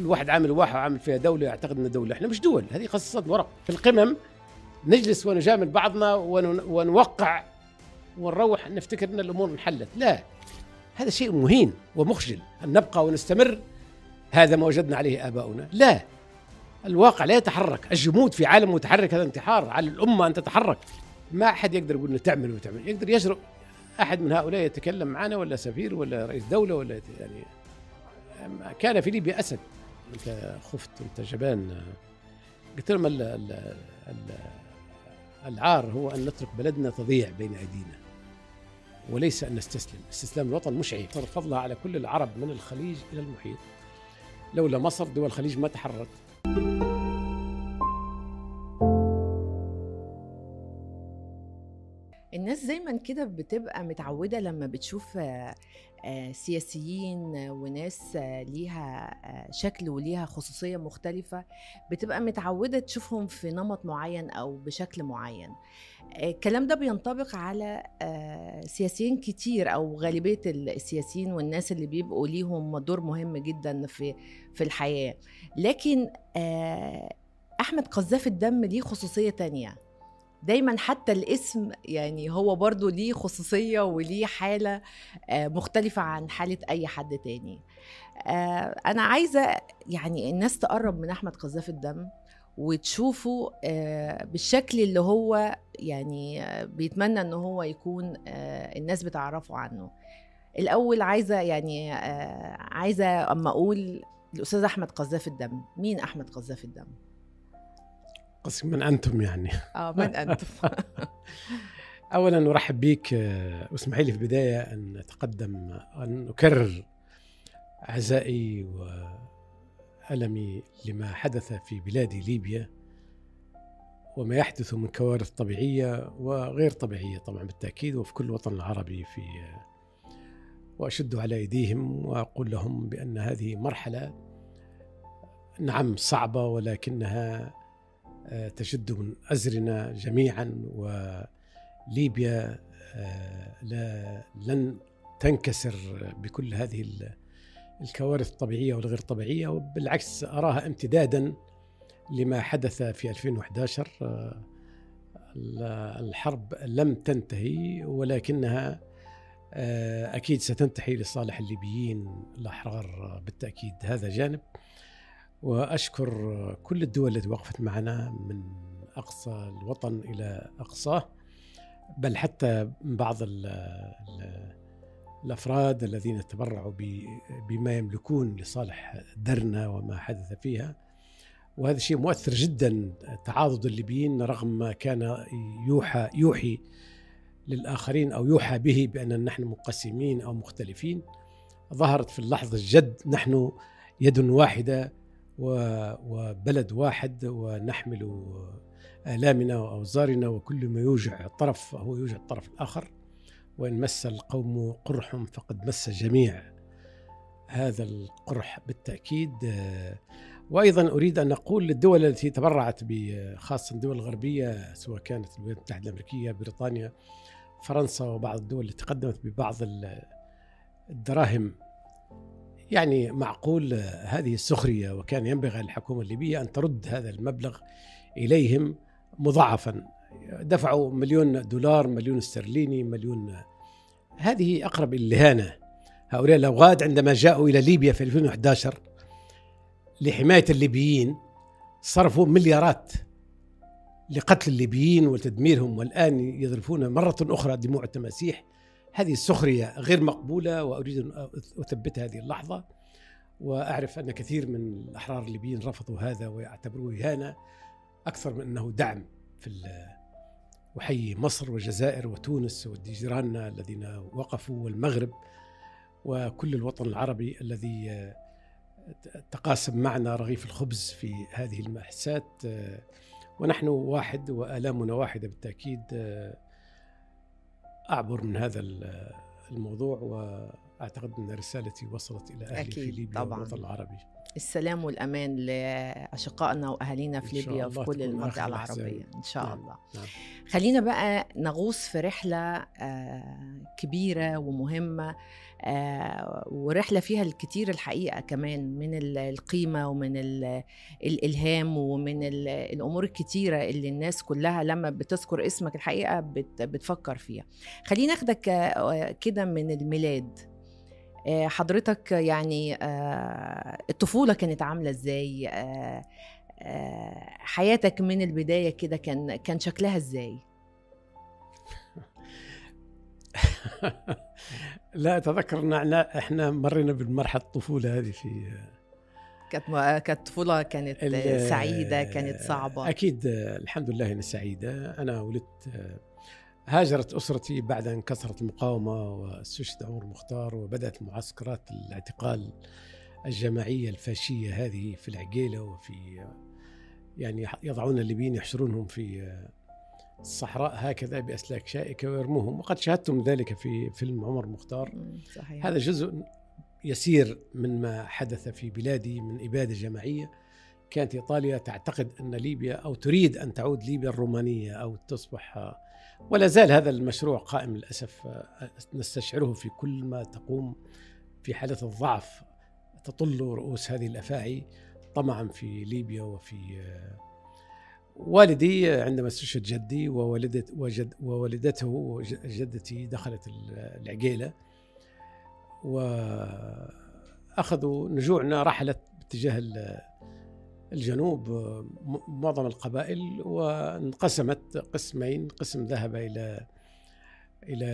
كل واحد عامل واحة وعامل فيها دولة يعتقد إنها دولة. إحنا مش دول هذه قصصات ورق. في القمم نجلس ونجامل بعضنا ون- ونوقع ونروح نفتكر إن الأمور انحلت. لا هذا شيء مهين ومخجل أن نبقى ونستمر هذا ما وجدنا عليه آباؤنا. لا الواقع لا يتحرك. الجمود في عالم متحرك هذا انتحار على الأمة أن تتحرك. ما أحد يقدر يقول تعمل وتعمل يقدر يجرؤ. أحد من هؤلاء يتكلم معنا ولا سفير ولا رئيس دولة ولا يعني كان في ليبيا أسد. أنت خفت أنت جبان قلت لهم ال- ال- ال- العار هو أن نترك بلدنا تضيع بين أيدينا وليس أن نستسلم، استسلام الوطن مش عيب، فضلها على كل العرب من الخليج إلى المحيط. لولا مصر دول الخليج ما تحررت. الناس دايما كده بتبقى متعودة لما بتشوف سياسيين وناس آه، ليها آه، شكل وليها خصوصية مختلفة بتبقى متعودة تشوفهم في نمط معين أو بشكل معين. آه، الكلام ده بينطبق على آه، سياسيين كتير أو غالبية السياسيين والناس اللي بيبقوا ليهم دور مهم جدا في في الحياة. لكن آه، أحمد قذاف الدم ليه خصوصية تانية. دايما حتى الاسم يعني هو برضو ليه خصوصية وليه حالة آه، مختلفة عن حالة أي حد تاني. آه، أنا عايزة يعني الناس تقرب من أحمد قذاف الدم وتشوفه آه، بالشكل اللي هو يعني بيتمنى إن هو يكون الناس بتعرفه عنه. الأول عايزة يعني عايزة أما أقول الاستاذ أحمد قذاف الدم مين أحمد قذاف الدم؟ قسم من أنتم يعني. آه من أنتم اولا أرحب بك آه، واسمحي لي في البداية أن اتقدم أن أكرر عزائي وألمي لما حدث في بلاد ليبيا وما يحدث من كوارث طبيعية وغير طبيعية طبعا بالتأكيد وفي كل الوطن العربي في وأشد على أيديهم وأقول لهم بأن هذه مرحلة نعم صعبة ولكنها آه، تشد من أزرنا جميعا وليبيا آه، لا لن تنكسر بكل هذه ال- الكوارث الطبيعية والغير طبيعية وبالعكس أراها امتدادا لما حدث في 2011 آه، ال- الحرب لم تنتهي ولكنها آه، أكيد ستنتهي لصالح الليبيين الأحرار بالتأكيد. هذا جانب. وأشكر كل الدول التي وقفت معنا من أقصى الوطن إلى اقصاه بل حتى بعض ال ال الأفراد الذين تبرعوا بما يملكون لصالح درنا وما حدث فيها. وهذا شيء مؤثر جدا تعاضد الليبيين رغم ما كان يوحى يوحي للآخرين أو يوحى به بأن نحن منقسمين أو مختلفين. ظهرت في اللحظة الجد نحن يد واحدة وبلد واحد ونحمل آلامنا وأوزارنا وكل ما يوجع طرف هو يوجع الطرف الآخر وإن مس القوم قرح فقد مس جميع هذا القرح بالتأكيد. وأيضا أريد أن أقول للدول التي تبرعت ب- خاصة الدول الغربية سواء كانت الولايات المتحدة الأمريكية بريطانيا فرنسا وبعض الدول التي قدمت ببعض ال- الدراهم يعني معقول هذه السخرية وكان ينبغي على الحكومة الليبية أن ترد هذا المبلغ إليهم مضاعفا. دفعوا مليون دولار مليون استرليني مليون. هذه أقرب الاهانه هؤلاء الأوغاد عندما جاءوا إلى ليبيا في 2011 لحماية الليبيين صرفوا مليارات لقتل الليبيين وتدميرهم والآن يذرفون مرة أخرى دموع التماسيح. هذه السخرية غير مقبولة وأريد أن أثبت هذه اللحظة وأعرف أن كثير من الأحرار الليبيين رفضوا هذا ويعتبروه إهانة أكثر من أنه دعم في وحي مصر والجزائر وتونس وجيراننا الذين وقفوا والمغرب وكل الوطن العربي الذي آه، تقاسم معنا رغيف الخبز في هذه المأساة آه، ونحن واحد وآلامنا واحدة بالتأكيد أعبر من هذا ال- الموضوع وأعتقد أن رسالتي وصلت إلى أهلي في أكيد، ليبيا طبعاً. والوطن العربي السلام والأمان لأشقائنا وأهالينا في ليبيا وفي كل المنطقة. العربية إن شاء نعم. الله نعم. خلينا بقى نغوص في رحلة آه، كبيرة ومهمة آه، ورحلة فيها الكتير الحقيقة كمان من ال- القيمة ومن ال- الإلهام ومن ال- الأمور الكتيرة اللي الناس كلها لما بتذكر اسمك الحقيقة بت- بتفكر فيها. خلينا ناخدك آه، كده من الميلاد. آه، حضرتك يعني الطفولة كانت عاملة إزاي؟ حياتك من البداية كده كان كان شكلها إزاي؟ لا اتذكر ان إحنا مرينا بالمرحله الطفولة هذه في كانت كانت طفولة كانت سعيدة كانت صعبة. أكيد الحمد لله إنها سعيدة. أنا ولدت هاجرت أسرتي بعد أن كسرت المقاومة واستشهد عمر مختار وبدأت معسكرات الاعتقال الجماعية الفاشية هذه في العقيلة وفي يعني يضعون الليبيين يحشرونهم في الصحراء هكذا بأسلاك شائكه ويرموهم وقد شاهدتم ذلك في فيلم عمر مختار. صحيح. هذا جزء يسير من ما حدث في بلادي من إبادة جماعية. كانت إيطاليا تعتقد أن ليبيا أو تريد أن تعود ليبيا الرومانية أو تصبح ولا زال هذا المشروع قائم للأسف نستشعره في كل ما تقوم في حالة الضعف. تطل رؤوس هذه الأفاعي طمعا في ليبيا وفي والدي عندما استشهد جدي ووالدت وجد ووالدته وجدتي دخلت العقيلة وأخذوا نجوعنا رحلت باتجاه ال- الجنوب معظم القبائل وانقسمت قسمين قسم ذهب إلى إلى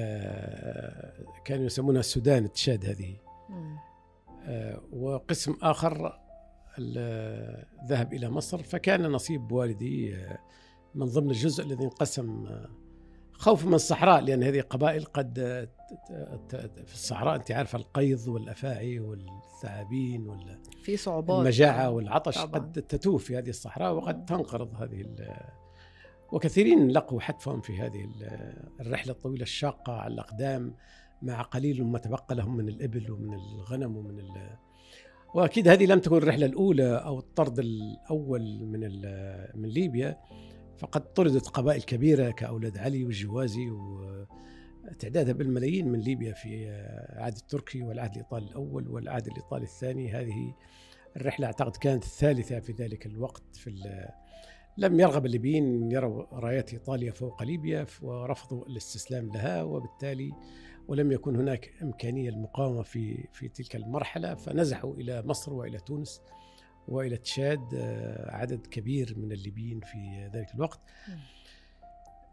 كانوا يسمونها السودان تشاد هذه. آه، وقسم آخر ال- ذهب إلى مصر فكان نصيب والدي آه، من ضمن الجزء الذي انقسم آه، خوفا من الصحراء لأن هذه قبائل قد آه، في الصحراء أنت عارفه القيض والأفاعي والثعابين وال في صعوبات المجاعة والعطش طبعاً. قد تتوه في هذه الصحراء. وقد تنقرض هذه وكثيرين لقوا حتفهم في هذه ال- الرحلة الطويلة الشاقة على الأقدام مع قليل ما تبقى لهم من الإبل ومن الغنم ومن ال... وأكيد هذه لم تكن الرحلة الأولى أو الطرد الأول من من ليبيا فقد طردت قبائل كبيرة كأولاد علي والجوازي وتعدادها بالملايين من ليبيا في العهد التركي والعهد الإيطالي الأول والعهد الإيطالي الثاني. هذه الرحلة أعتقد كانت الثالثة في ذلك الوقت في لم يرغب الليبيين يروا رايات إيطاليا فوق ليبيا ورفضوا الاستسلام لها وبالتالي ولم يكن هناك إمكانية للمقاومة في في تلك المرحلة فنزحوا إلى مصر وإلى تونس وإلى تشاد آه، عدد كبير من الليبيين في ذلك الوقت.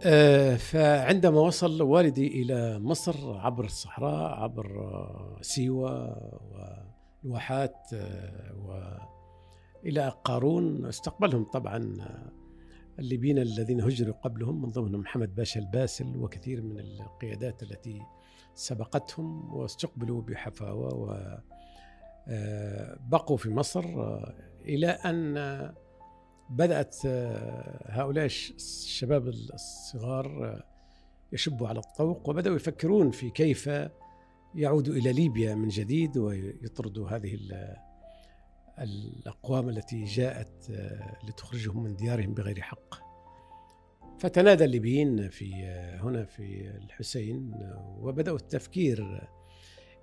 آه، فعندما وصل والدي إلى مصر عبر الصحراء عبر آه، سيوة والواحات وإلى قارون استقبلهم طبعا الليبيين الذين هجروا قبلهم من ضمنهم محمد باشا الباسل وكثير من القيادات التي سبقتهم واستقبلوا بحفاوة و آه، في مصر آه، إلى أن بدأت آه، هؤلاء الش- الشباب الصغار يشبوا على الطوق وبدأوا يفكرون في كيف يعودوا إلى ليبيا من جديد ويطردوا هذه ال- الأقوام التي جاءت لتخرجهم من ديارهم بغير حق. فتنادى الليبيين في هنا في الحسين وبدأوا التفكير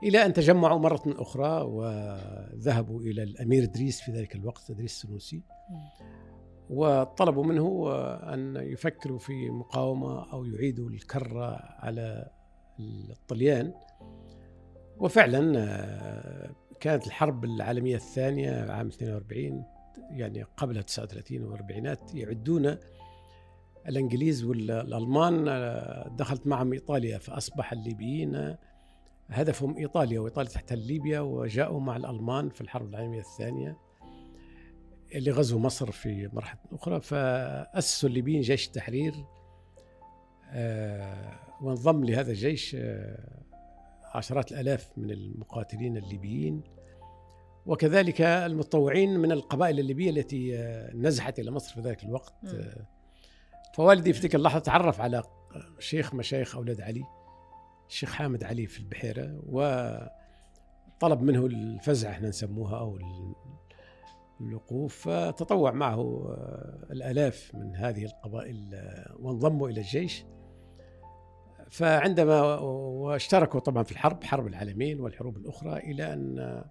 إلى أن تجمعوا مرة أخرى وذهبوا إلى الأمير إدريس في ذلك الوقت إدريس السنوسي. وطلبوا منه أن يفكروا في مقاومة أو يعيدوا الكرة على الطليان. وفعلا كانت الحرب العالمية الثانية عام 42 يعني قبل 39 والأربعينات يعدون الإنجليز والألمان آه، دخلت معهم إيطاليا فأصبح الليبيين هدفهم إيطاليا وإيطاليا تحتل ليبيا وجاءوا مع الألمان في الحرب العالمية الثانية اللي غزوا مصر في مرحلة أخرى فأسسوا الليبيين جيش التحرير آه، وانضم لهذا الجيش آه، عشرات الآلاف من المقاتلين الليبيين وكذلك المتطوعين من القبائل الليبية التي آه، نزحت إلى مصر في ذلك الوقت مم. آه، فوالدي في تلك اللحظة تعرف على شيخ مشايخ أولاد علي الشيخ حامد علي في البحيرة وطلب منه الفزعة إحنا نسموها ال- الوقوف فتطوع معه الآلاف من هذه القبائل وانضموا إلى الجيش. فعندما واشتركوا طبعا في الحرب حرب العالمين والحروب الأخرى إلى أن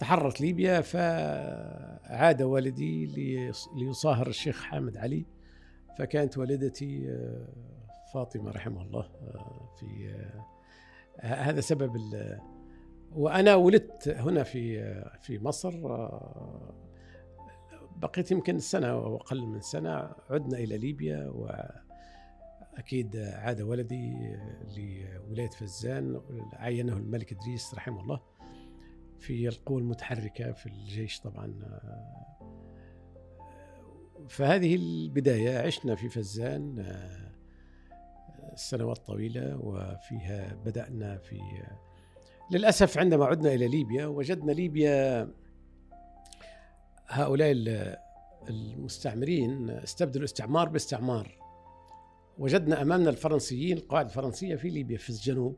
تحررت ليبيا فعاد والدي ليصاهر الشيخ حامد علي فكانت والدتي آه، فاطمة رحمه الله آه، في آه، هذا سبب وأنا ولدت هنا في في مصر بقيت يمكن سنة أو أقل من سنة عدنا إلى ليبيا وأكيد عاد ولدي لولاية فزان عينه الملك إدريس رحمه الله في القوى المتحركة في الجيش طبعا فهذه البداية عشنا في فزان سنوات طويلة وفيها بدأنا في للأسف عندما عدنا إلى ليبيا وجدنا ليبيا هؤلاء المستعمرين استبدلوا الاستعمار باستعمار. وجدنا أمامنا الفرنسيين القواعد الفرنسية في ليبيا في الجنوب.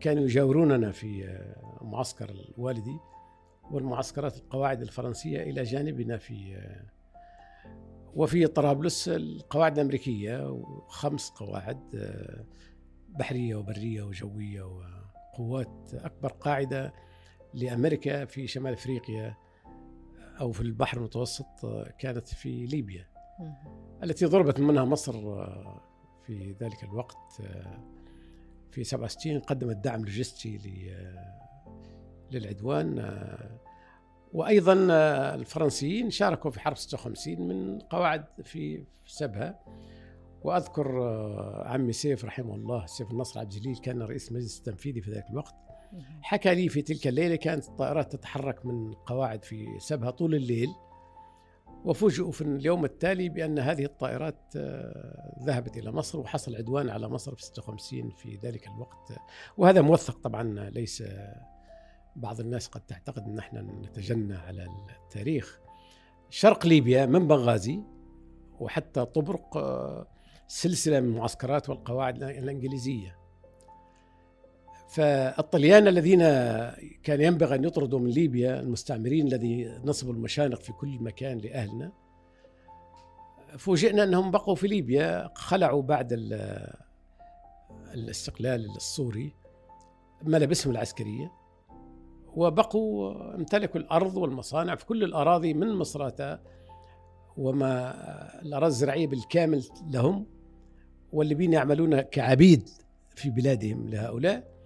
كانوا يجاوروننا في معسكر الوالدي والمعسكرات القواعد الفرنسية إلى جانبنا في وفي طرابلس القواعد الأمريكية وخمس قواعد بحرية وبرية وجوية وقوات أكبر قاعدة لأمريكا في شمال أفريقيا أو في البحر المتوسط كانت في ليبيا. التي ضربت منها مصر في ذلك الوقت في 67 قدمت دعم لوجستي للعدوان وأيضا الفرنسيين شاركوا في حرب 56 من قواعد في سبها. وأذكر عمي سيف رحمه الله سيف النصر عبد الجليل كان رئيس المجلس التنفيذي في ذلك الوقت. حكى لي في تلك الليلة كانت الطائرات تتحرك من قواعد في سبها طول الليل. وفوجئوا في اليوم التالي بأن هذه الطائرات آه، ذهبت إلى مصر وحصل عدوان على مصر في 56 في ذلك الوقت. وهذا موثق طبعا ليس بعض الناس قد تعتقد أن إحنا نتجنى على التاريخ. شرق ليبيا من بنغازي وحتى طبرق آه، سلسلة من المعسكرات والقواعد الإنجليزية. فالطليان الذين كان ينبغي أن يطردوا من ليبيا المستعمرين الذي نصبوا المشانق في كل مكان لأهلنا فوجئنا أنهم بقوا في ليبيا خلعوا بعد الاستقلال السوري ملابسهم العسكرية. وبقوا امتلكوا الأرض والمصانع في كل الأراضي من مصراتة وما الأراضي الزراعية بالكامل لهم والليبيين يعملون كعبيد في بلادهم لهؤلاء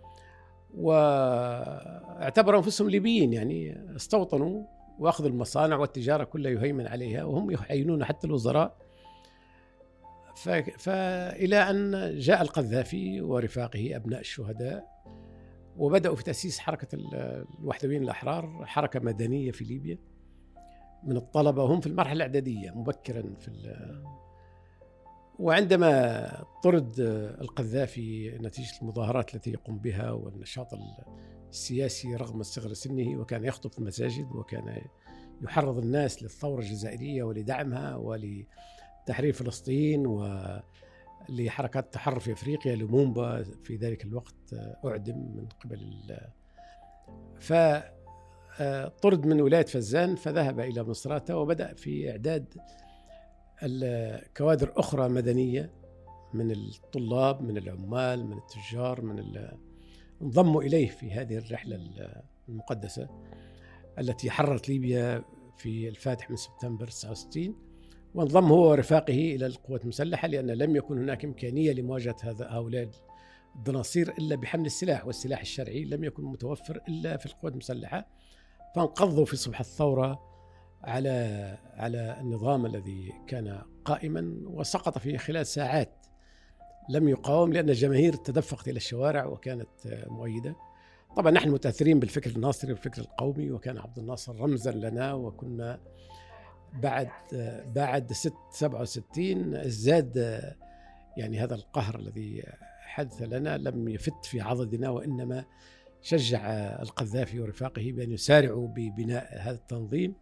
واعتبروا أنفسهم ليبيين يعني استوطنوا وأخذوا المصانع والتجارة كلها يهيمن عليها وهم يحينون حتى الوزراء. فإلى أن جاء القذافي ورفاقه أبناء الشهداء. وبدأوا في تأسيس حركة الوحدويين الأحرار حركة مدنية في ليبيا. من الطلبة وهم في المرحلة الإعدادية مبكرا في وعندما طرد القذافي نتيجة المظاهرات التي يقوم بها والنشاط السياسي رغم صغر سنه وكان يخطب في المساجد وكان يحرض الناس للثورة الجزائرية ولدعمها ولتحرير فلسطين ولحركات التحرر في أفريقيا لومومبا في ذلك الوقت أعدم من قبل ف طرد من ولاية فزان فذهب إلى مصراتة وبدأ في إعداد الكوادر أخرى مدنية من الطلاب من العمال من التجار من انضموا إليه في هذه الرحلة المقدسة التي حررت ليبيا في الفاتح من سبتمبر 69 وانضم هو ورفاقه إلى القوات المسلحة لأن لم يكن هناك إمكانية لمواجهة هذا هؤلاء الدناصير إلا بحمل السلاح والسلاح الشرعي لم يكن متوفر إلا في القوات المسلحة. فانقضوا في صبح الثورة على على النظام الذي كان قائما وسقط في خلال ساعات لم يقاوم لأن الجماهير تدفقت إلى الشوارع وكانت مؤيدة. طبعا نحن متأثرين بالفكر الناصري والفكر القومي وكان عبد الناصر رمزا لنا وكنا بعد بعد 67 ازداد يعني هذا القهر الذي حدث لنا لم يفت في عضدنا وإنما شجع القذافي ورفاقه بأن يسارعوا ببناء هذا التنظيم.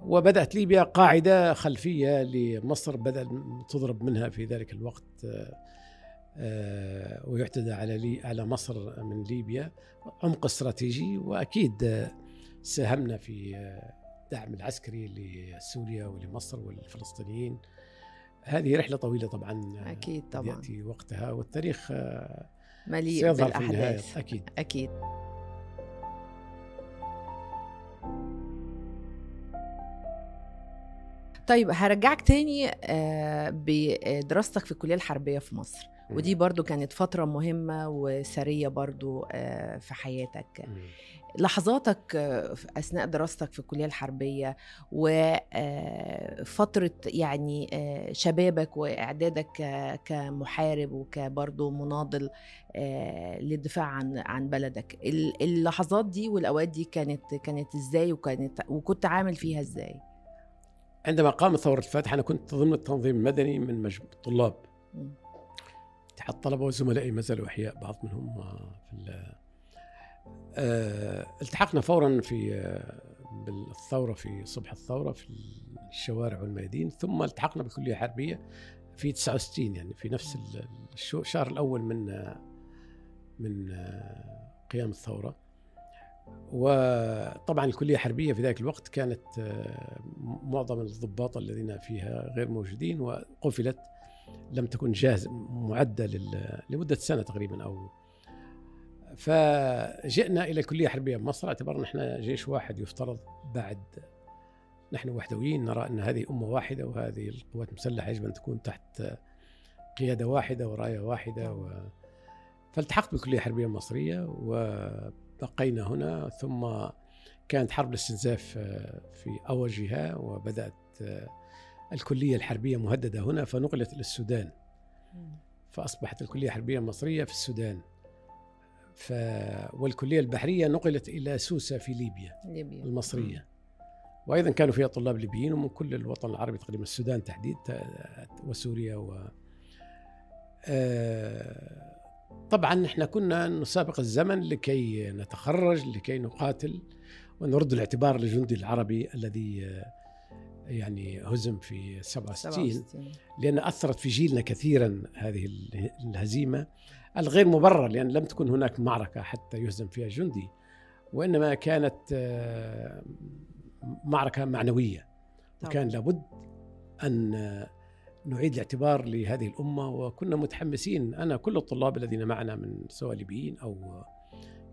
وبدأت ليبيا قاعدة خلفية لمصر بدأ تضرب منها في ذلك الوقت آه، ويعتدى على لي على مصر من ليبيا. عمق استراتيجي وأكيد ساهمنا في الدعم العسكري لسوريا ولمصر والفلسطينيين. هذه رحلة طويلة طبعا أكيد طبعا. يأتي وقتها والتاريخ مليء في النهاية بالاحداث أكيد. أكيد. طيب هرجعك تاني آه، بدراستك في الكلية الحربية في مصر. ودي برضو كانت فترة مهمة وثرية برضو آه، في حياتك. لحظاتك آه، أثناء دراستك في الكلية الحربية وفتره يعني آه، شبابك وإعدادك كمحارب وكبرضه مناضل آه، للدفاع عن عن بلدك ال- اللحظات دي والأوقات دي كانت كانت إزاي وكانت وكنت عامل فيها إزاي عندما قامت ثورة الفتح أنا كنت ضمن التنظيم المدني من مجموعة الطلاب. اتحاد الطلبه وزملائي ما زالوا أحياء بعض منهم آه، في آه، التحقنا فورا في آه، بالثورة في صبح الثورة في الشوارع والميادين ثم التحقنا بكلية حربية في 69 يعني في نفس الشهر الأول من آه، من آه، قيام الثورة. وطبعا الكلية الحربيه في ذلك الوقت كانت آه، معظم الضباط الذين فيها غير موجودين وقفلت لم تكن جاهزة معدة لمدة سنة تقريبا أو فجئنا إلى الكليه الحربيه بمصر اعتبرنا إحنا جيش واحد يفترض بعد نحن وحدويين نرى أن هذه أمة واحدة وهذه القوات المسلحة يجب أن تكون تحت قيادة واحدة وراية واحدة و... فالتحقت بالكليه الحربيه المصريه وبقينا هنا ثم كانت حرب الاستنزاف في اوجها وبدأت الكلية الحربية مهددة هنا فنقلت إلى السودان. فأصبحت الكلية الحربيه المصريه في السودان. ف... والكلية البحرية نقلت إلى سوسة في ليبيا ليبيا. المصرية. وأيضا كانوا فيها طلاب ليبيين ومن كل الوطن العربي تقريبا السودان تحديد وسوريا و آه، طبعا إحنا كنا نسابق الزمن لكي نتخرج لكي نقاتل ونرد الاعتبار للجندي العربي الذي آه، يعني هزم في 67 67 لأن أثرت في جيلنا كثيرا هذه ال- الهزيمة. الغير مبررة لأن لم تكن هناك معركة حتى يهزم فيها جندي وإنما كانت آه، معركة معنوية. وكان لابد أن نعيد الاعتبار لهذه الأمة وكنا متحمسين. أنا كل الطلاب الذين معنا من سواء ليبيين أو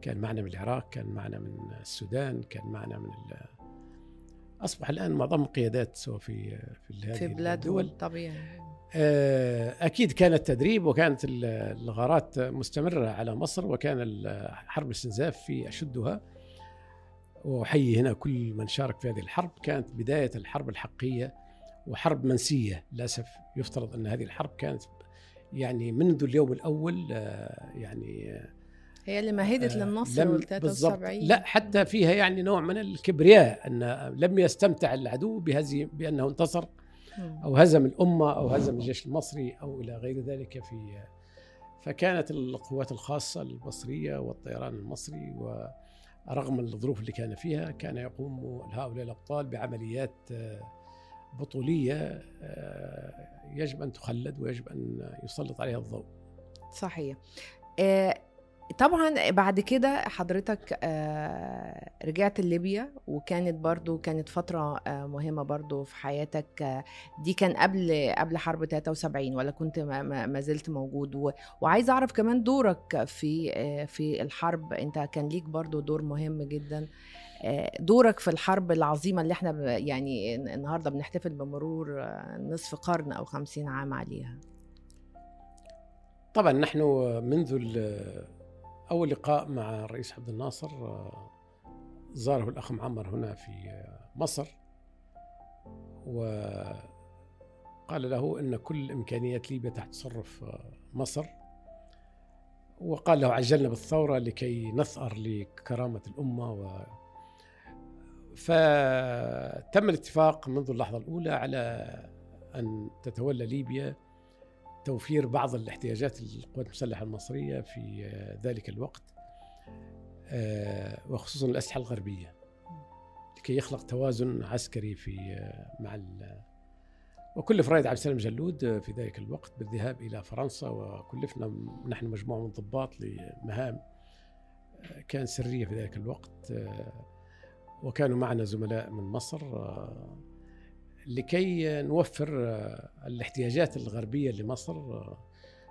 كان معنا من العراق كان معنا من السودان كان معنا من أصبح الآن معظم قيادات سواء في في هذه في الدول بلادهم طبيعي. آه، أكيد كان التدريب وكانت ال- الغارات مستمرة على مصر وكان حرب الاستنزاف في أشدها. وأحيي هنا كل من شارك في هذه الحرب. كانت بداية الحرب الحقيقية وحرب منسية. للأسف يفترض أن هذه الحرب كانت يعني منذ اليوم الأول آه، يعني هي اللي مهدت آه، للنصر وال بالضبط. 73 لا حتى فيها يعني نوع من الكبرياء أن لم يستمتع العدو بهذه بأنه انتصر. أو هزم الأمة أو هزم الجيش المصري أو إلى غير ذلك في فكانت القوات الخاصة المصريه والطيران المصري ورغم الظروف اللي كان فيها كان يقوم هؤلاء الأبطال بعمليات آه، بطولية آه، يجب أن تخلد ويجب أن يسلط عليها الضوء. صحيح آه، طبعا بعد كده حضرتك آه، رجعت ليبيا وكانت برضو كانت فترة آه، مهمة برضو في حياتك. دي كان قبل قبل حرب 73 ولا كنت ما- زلت موجود؟ و- وعايزة أعرف كمان دورك في آه، في الحرب. أنت كان ليك برضو دور مهم جدا. دورك في الحرب العظيمة اللي إحنا يعني النهاردة بنحتفل بمرور نصف قرن أو خمسين عام عليها. طبعا نحن منذ أول لقاء مع الرئيس عبد الناصر آه، زاره الأخ معمر هنا في آه، مصر. وقال له إن كل امكانيات ليبيا تحت تصرف آه، مصر. وقال له عجلنا بالثورة لكي نثأر لكرامة الأمة و. فتم الاتفاق منذ اللحظة الأولى على أن تتولى ليبيا توفير بعض الاحتياجات القوات المسلحة المصرية في آه، ذلك الوقت آه، وخصوصا الأسلحة الغربية. لكي يخلق توازن عسكري في آه، مع ال- وكلف رائد عبد السلام جلود في ذلك الوقت بالذهاب إلى فرنسا وكلفنا نحن مجموعة من الضباط لمهام كان سرية في ذلك الوقت وكانوا معنا زملاء من مصر لكي نوفر آه، الاحتياجات الغربية لمصر آه،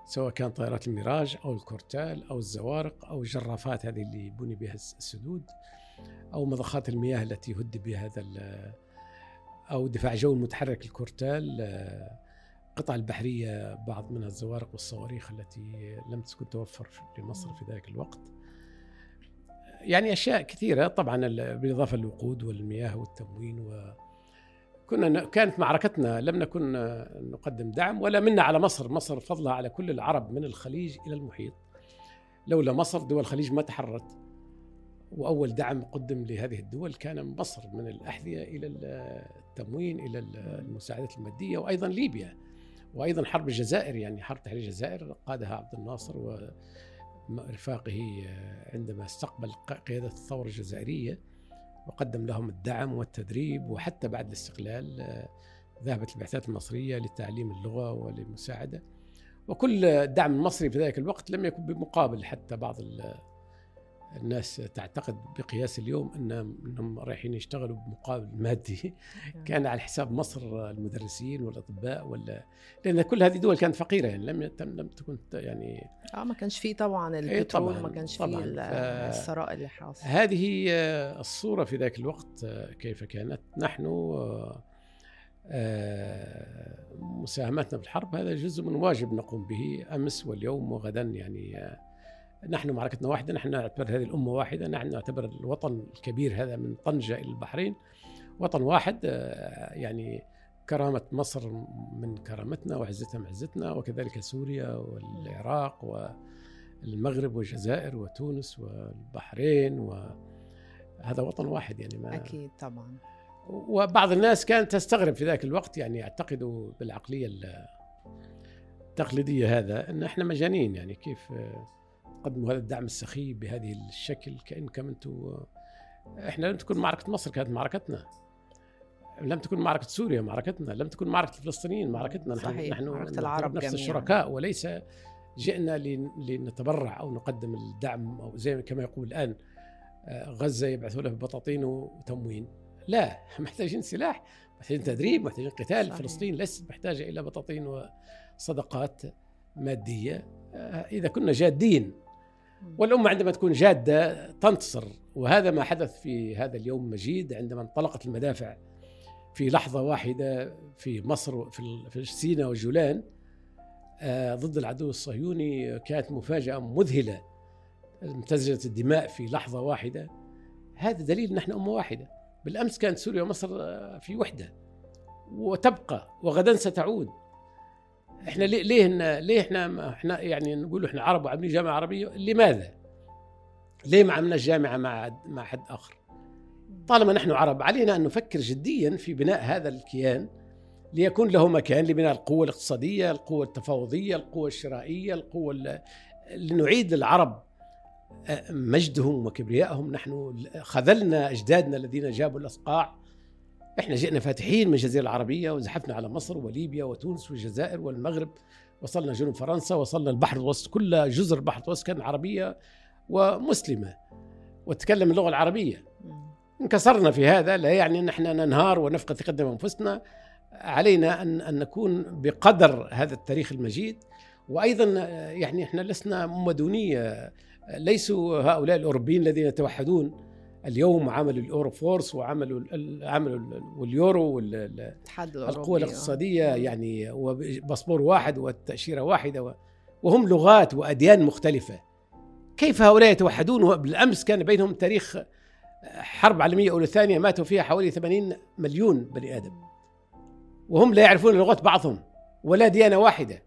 سواء كان طائرات الميراج أو الكورتال أو الزوارق أو الجرافات هذه اللي بني بها السدود أو مضخات المياه التي هد بها هذا أو دفاع جو المتحرك الكورتال القطع البحرية بعض منها الزوارق والصواريخ التي لم تكن توفر في مصر في ذلك الوقت. يعني أشياء كثيرة طبعا بالإضافة للوقود والمياه والتموين و كنا كانت معركتنا لم نكن نقدم دعم ولا منا على مصر. مصر فضلها على كل العرب من الخليج إلى المحيط. لولا مصر دول الخليج ما تحررت. وأول دعم قدم لهذه الدول كان مصر من الأحذية إلى التموين إلى المساعدات المادية وأيضا ليبيا. وأيضا حرب الجزائر يعني حرب تحرير الجزائر قادها عبد الناصر ورفاقه عندما استقبل قيادة الثورة الجزائرية. وقدم لهم الدعم والتدريب وحتى بعد الاستقلال ذهبت البعثات المصرية لتعليم اللغة وللمساعده وكل الدعم المصري في ذلك الوقت لم يكن بمقابل حتى بعض الناس تعتقد بقياس اليوم أن إنهم رايحين يشتغلوا بمقابل مادي. نعم. كان على حساب مصر المدرسين والأطباء ولا لأن كل هذه دول كانت فقيرة يعني لم لم تكن يعني آه ما كانش فيه طبعا البترول طبعاً ما كانش فيه الثراء اللي حاصل. هذه الصورة في ذاك الوقت كيف كانت. نحن مساهمتنا في الحرب هذا جزء من واجب نقوم به أمس واليوم وغدا يعني نحن معركتنا واحدة نحن نعتبر هذه الأمة واحدة نحن نعتبر الوطن الكبير هذا من طنجة إلى البحرين. وطن واحد آه، يعني كرامة مصر من كرامتنا وعزتها من عزتنا وكذلك سوريا والعراق والمغرب والجزائر وتونس والبحرين وهذا وطن واحد يعني ما أكيد طبعا. وبعض الناس كانت تستغرب في ذاك الوقت يعني يعتقدوا بالعقلية التقليدية هذا إن إحنا مجانين يعني كيف قدموا هذا الدعم السخيف بهذه الشكل كانكم أنتم إحنا لم تكن معركة مصر كانت معركتنا لم تكن معركة سوريا معركتنا لم تكن معركة الفلسطينيين معركتنا صحيح. نحن معركة العرب نفس. الشركاء وليس جئنا لنتبرع أو نقدم الدعم أو زي كما يقول الآن آه، غزة يبعثوا له بطاطين وتموين لا محتاجين سلاح محتاجين تدريب محتاجين قتال صحيح. فلسطين ليست محتاجة إلى بطاطين وصدقات مادية آه، إذا كنا جادين والأمة عندما تكون جادة تنتصر وهذا ما حدث في هذا اليوم المجيد عندما انطلقت المدافع في لحظة واحدة في مصر في سيناء والجولان آه، ضد العدو الصهيوني كانت مفاجأة مذهلة امتزجت الدماء في لحظة واحدة. هذا دليل نحن أمة واحدة. بالأمس كانت سوريا ومصر آه، في وحدة وتبقى وغدا ستعود. إحنا ليه ليه, ليه إحنا إحنا يعني نقول إحنا عرب وعاملين جامعة عربية لماذا؟ ليه ما عملناش جامعة مع مع حد آخر؟ طالما نحن عرب علينا أن نفكر جديا في بناء هذا الكيان ليكون له مكان لبناء القوة الاقتصادية، القوة التفاوضية، القوة الشرائية، القوة لنعيد للعرب آه، مجدهم وكبريائهم نحن خذلنا أجدادنا الذين جابوا الأصقاع إحنا جئنا فاتحين من الجزيرة العربية وزحفنا على مصر وليبيا وتونس والجزائر والمغرب وصلنا جنوب فرنسا وصلنا البحر المتوسط كل جزر البحر المتوسط كان عربية ومسلمة. وتتكلم اللغة العربية. انكسرنا في هذا لا يعني إن إحنا ننهار ونفقد ثقتنا بانفسنا علينا أن أن نكون بقدر هذا التاريخ المجيد. وأيضا يعني إحنا لسنا امه دونيه ليسوا هؤلاء الأوروبيين الذين يتوحدون. اليوم عملوا الأورو فورس وعملوا عملوا واليورو والقوة الاقتصادية يعني وباسبور واحد والتأشيرة واحدة وهم لغات وأديان مختلفة. كيف هؤلاء يتوحدون؟ بالأمس كان بينهم تاريخ حرب عالمية أولى ثانية ماتوا فيها حوالي 80 مليون بني آدم. وهم لا يعرفون لغات بعضهم ولا ديانة واحدة.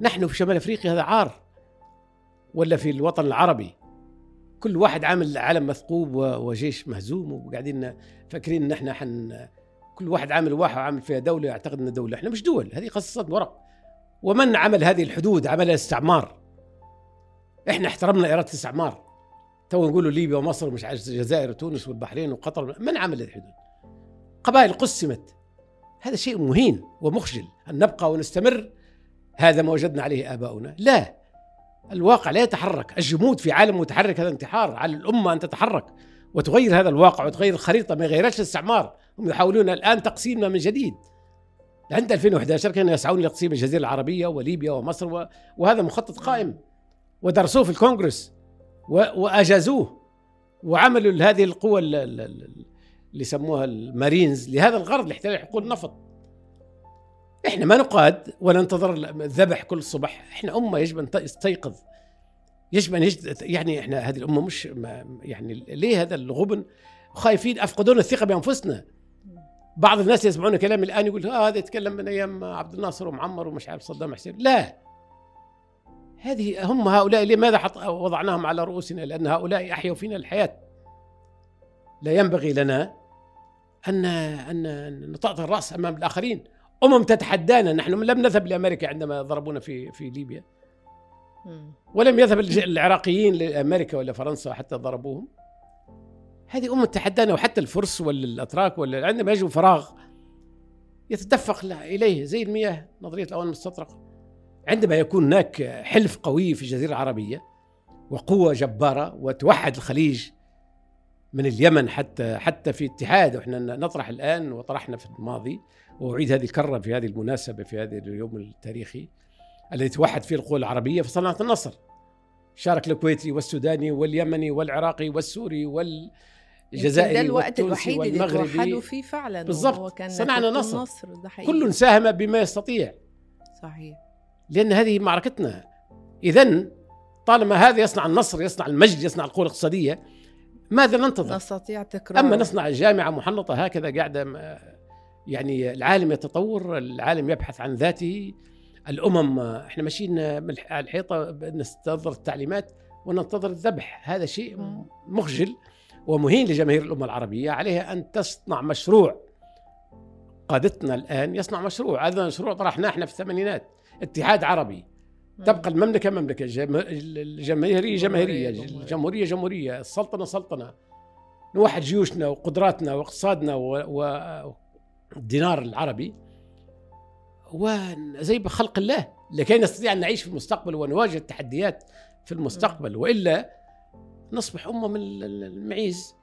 نحن في شمال أفريقيا هذا عار ولا في الوطن العربي. كل واحد عامل علم مثقوب وجيش مهزوم وقاعدين فاكرين إن إحنا حن كل واحد عامل واحد وعامل فيها دولة يعتقد إنها دولة. إحنا مش دول هذه قصصات ورق ومن عمل هذه الحدود؟ عملها الاستعمار إحنا احترمنا إرادة الاستعمار تو نقولوا ليبيا ومصر ومش عارف الجزائر وتونس والبحرين وقطر من عمل الحدود؟ قبائل قسمت. هذا شيء مهين ومخجل أن نبقى ونستمر. هذا ما وجدنا عليه آباؤنا. لا. الواقع لا يتحرك. الجمود في عالم متحرك هذا انتحار على الأمة أن تتحرك وتغير هذا الواقع وتغير الخريطه ما يغيرش الاستعمار. هم يحاولون الآن تقسيمنا من جديد. عند 2011 كانوا يسعون لتقسيم الجزيرة العربية وليبيا ومصر وهذا مخطط قائم. ودرسوه في الكونغرس وأجازوه وعملوا هذه القوى اللي يسموها المارينز لهذا الغرض لاحتلال حقول النفط. إحنا ما نقاد ولا ننتظر الذبح كل صبح إحنا أمة يجب أن تستيقظ يجب أن يجد يعني إحنا هذه الأمة مش يعني ليه هذا الغبن؟ خايفين افقدون الثقة بأنفسنا. بعض الناس يسمعون كلامي الآن يقول آه هذا يتكلم من أيام عبد الناصر ومعمر ومش عارف صدام حسين. لا. هذه هم هؤلاء لماذا حط وضعناهم على رؤوسنا؟ لأن هؤلاء أحيوا فينا الحياة. لا ينبغي لنا ان ان نطأطئ الرأس أمام الآخرين. أمم تتحدانا. نحن لم نذهب لأمريكا عندما ضربونا في في ليبيا. ولم يذهب العراقيين لأمريكا ولا فرنسا حتى ضربوهم. هذه امه تحدانا وحتى الفرس ولا الاتراك ولا عندما يجوا فراغ يتدفق إليه زي المياه نظرية الأوان المستطرقة. عندما يكون هناك حلف قوي في الجزيرة العربية وقوة جبارة وتوحد الخليج من اليمن حتى حتى في اتحاد وإحنا نطرح الآن وطرحنا في الماضي وأعيد هذه الكرة في هذه المناسبة في هذا اليوم التاريخي الذي توحد فيه القوى العربية في صناعة النصر. شارك الكويتي والسوداني واليمني والعراقي والسوري والجزائري ده الوقت الوحيد اللي توحدوا فيه فعلا بالضبط. صنعنا نصر, النصر. كل ساهم بما يستطيع. صحيح. لأن هذه معركتنا. اذا طالما هذا يصنع النصر يصنع المجد يصنع القوى الاقتصادية ماذا ننتظر؟ نستطيع تكرار. أما نصنع جامعة محنطة هكذا قاعدة يعني العالم يتطور العالم يبحث عن ذاته الأمم إحنا ماشيين على الحيطة نستنظر التعليمات وننتظر الذبح. هذا شيء مخجل ومهين لجماهير الأمة العربية عليها أن تصنع مشروع. قادتنا الآن يصنع مشروع. هذا مشروع طرحناه إحنا في الثمانينات. اتحاد عربي. تبقى المملكة مملكة الجماهيرية جماهيرية الجمهورية جمهورية السلطنة سلطنة. نوحد جيوشنا وقدراتنا واقتصادنا والدينار العربي وزي بخلق الله لكي نستطيع أن نعيش في المستقبل ونواجه التحديات في المستقبل وإلا نصبح أمة من المعيز.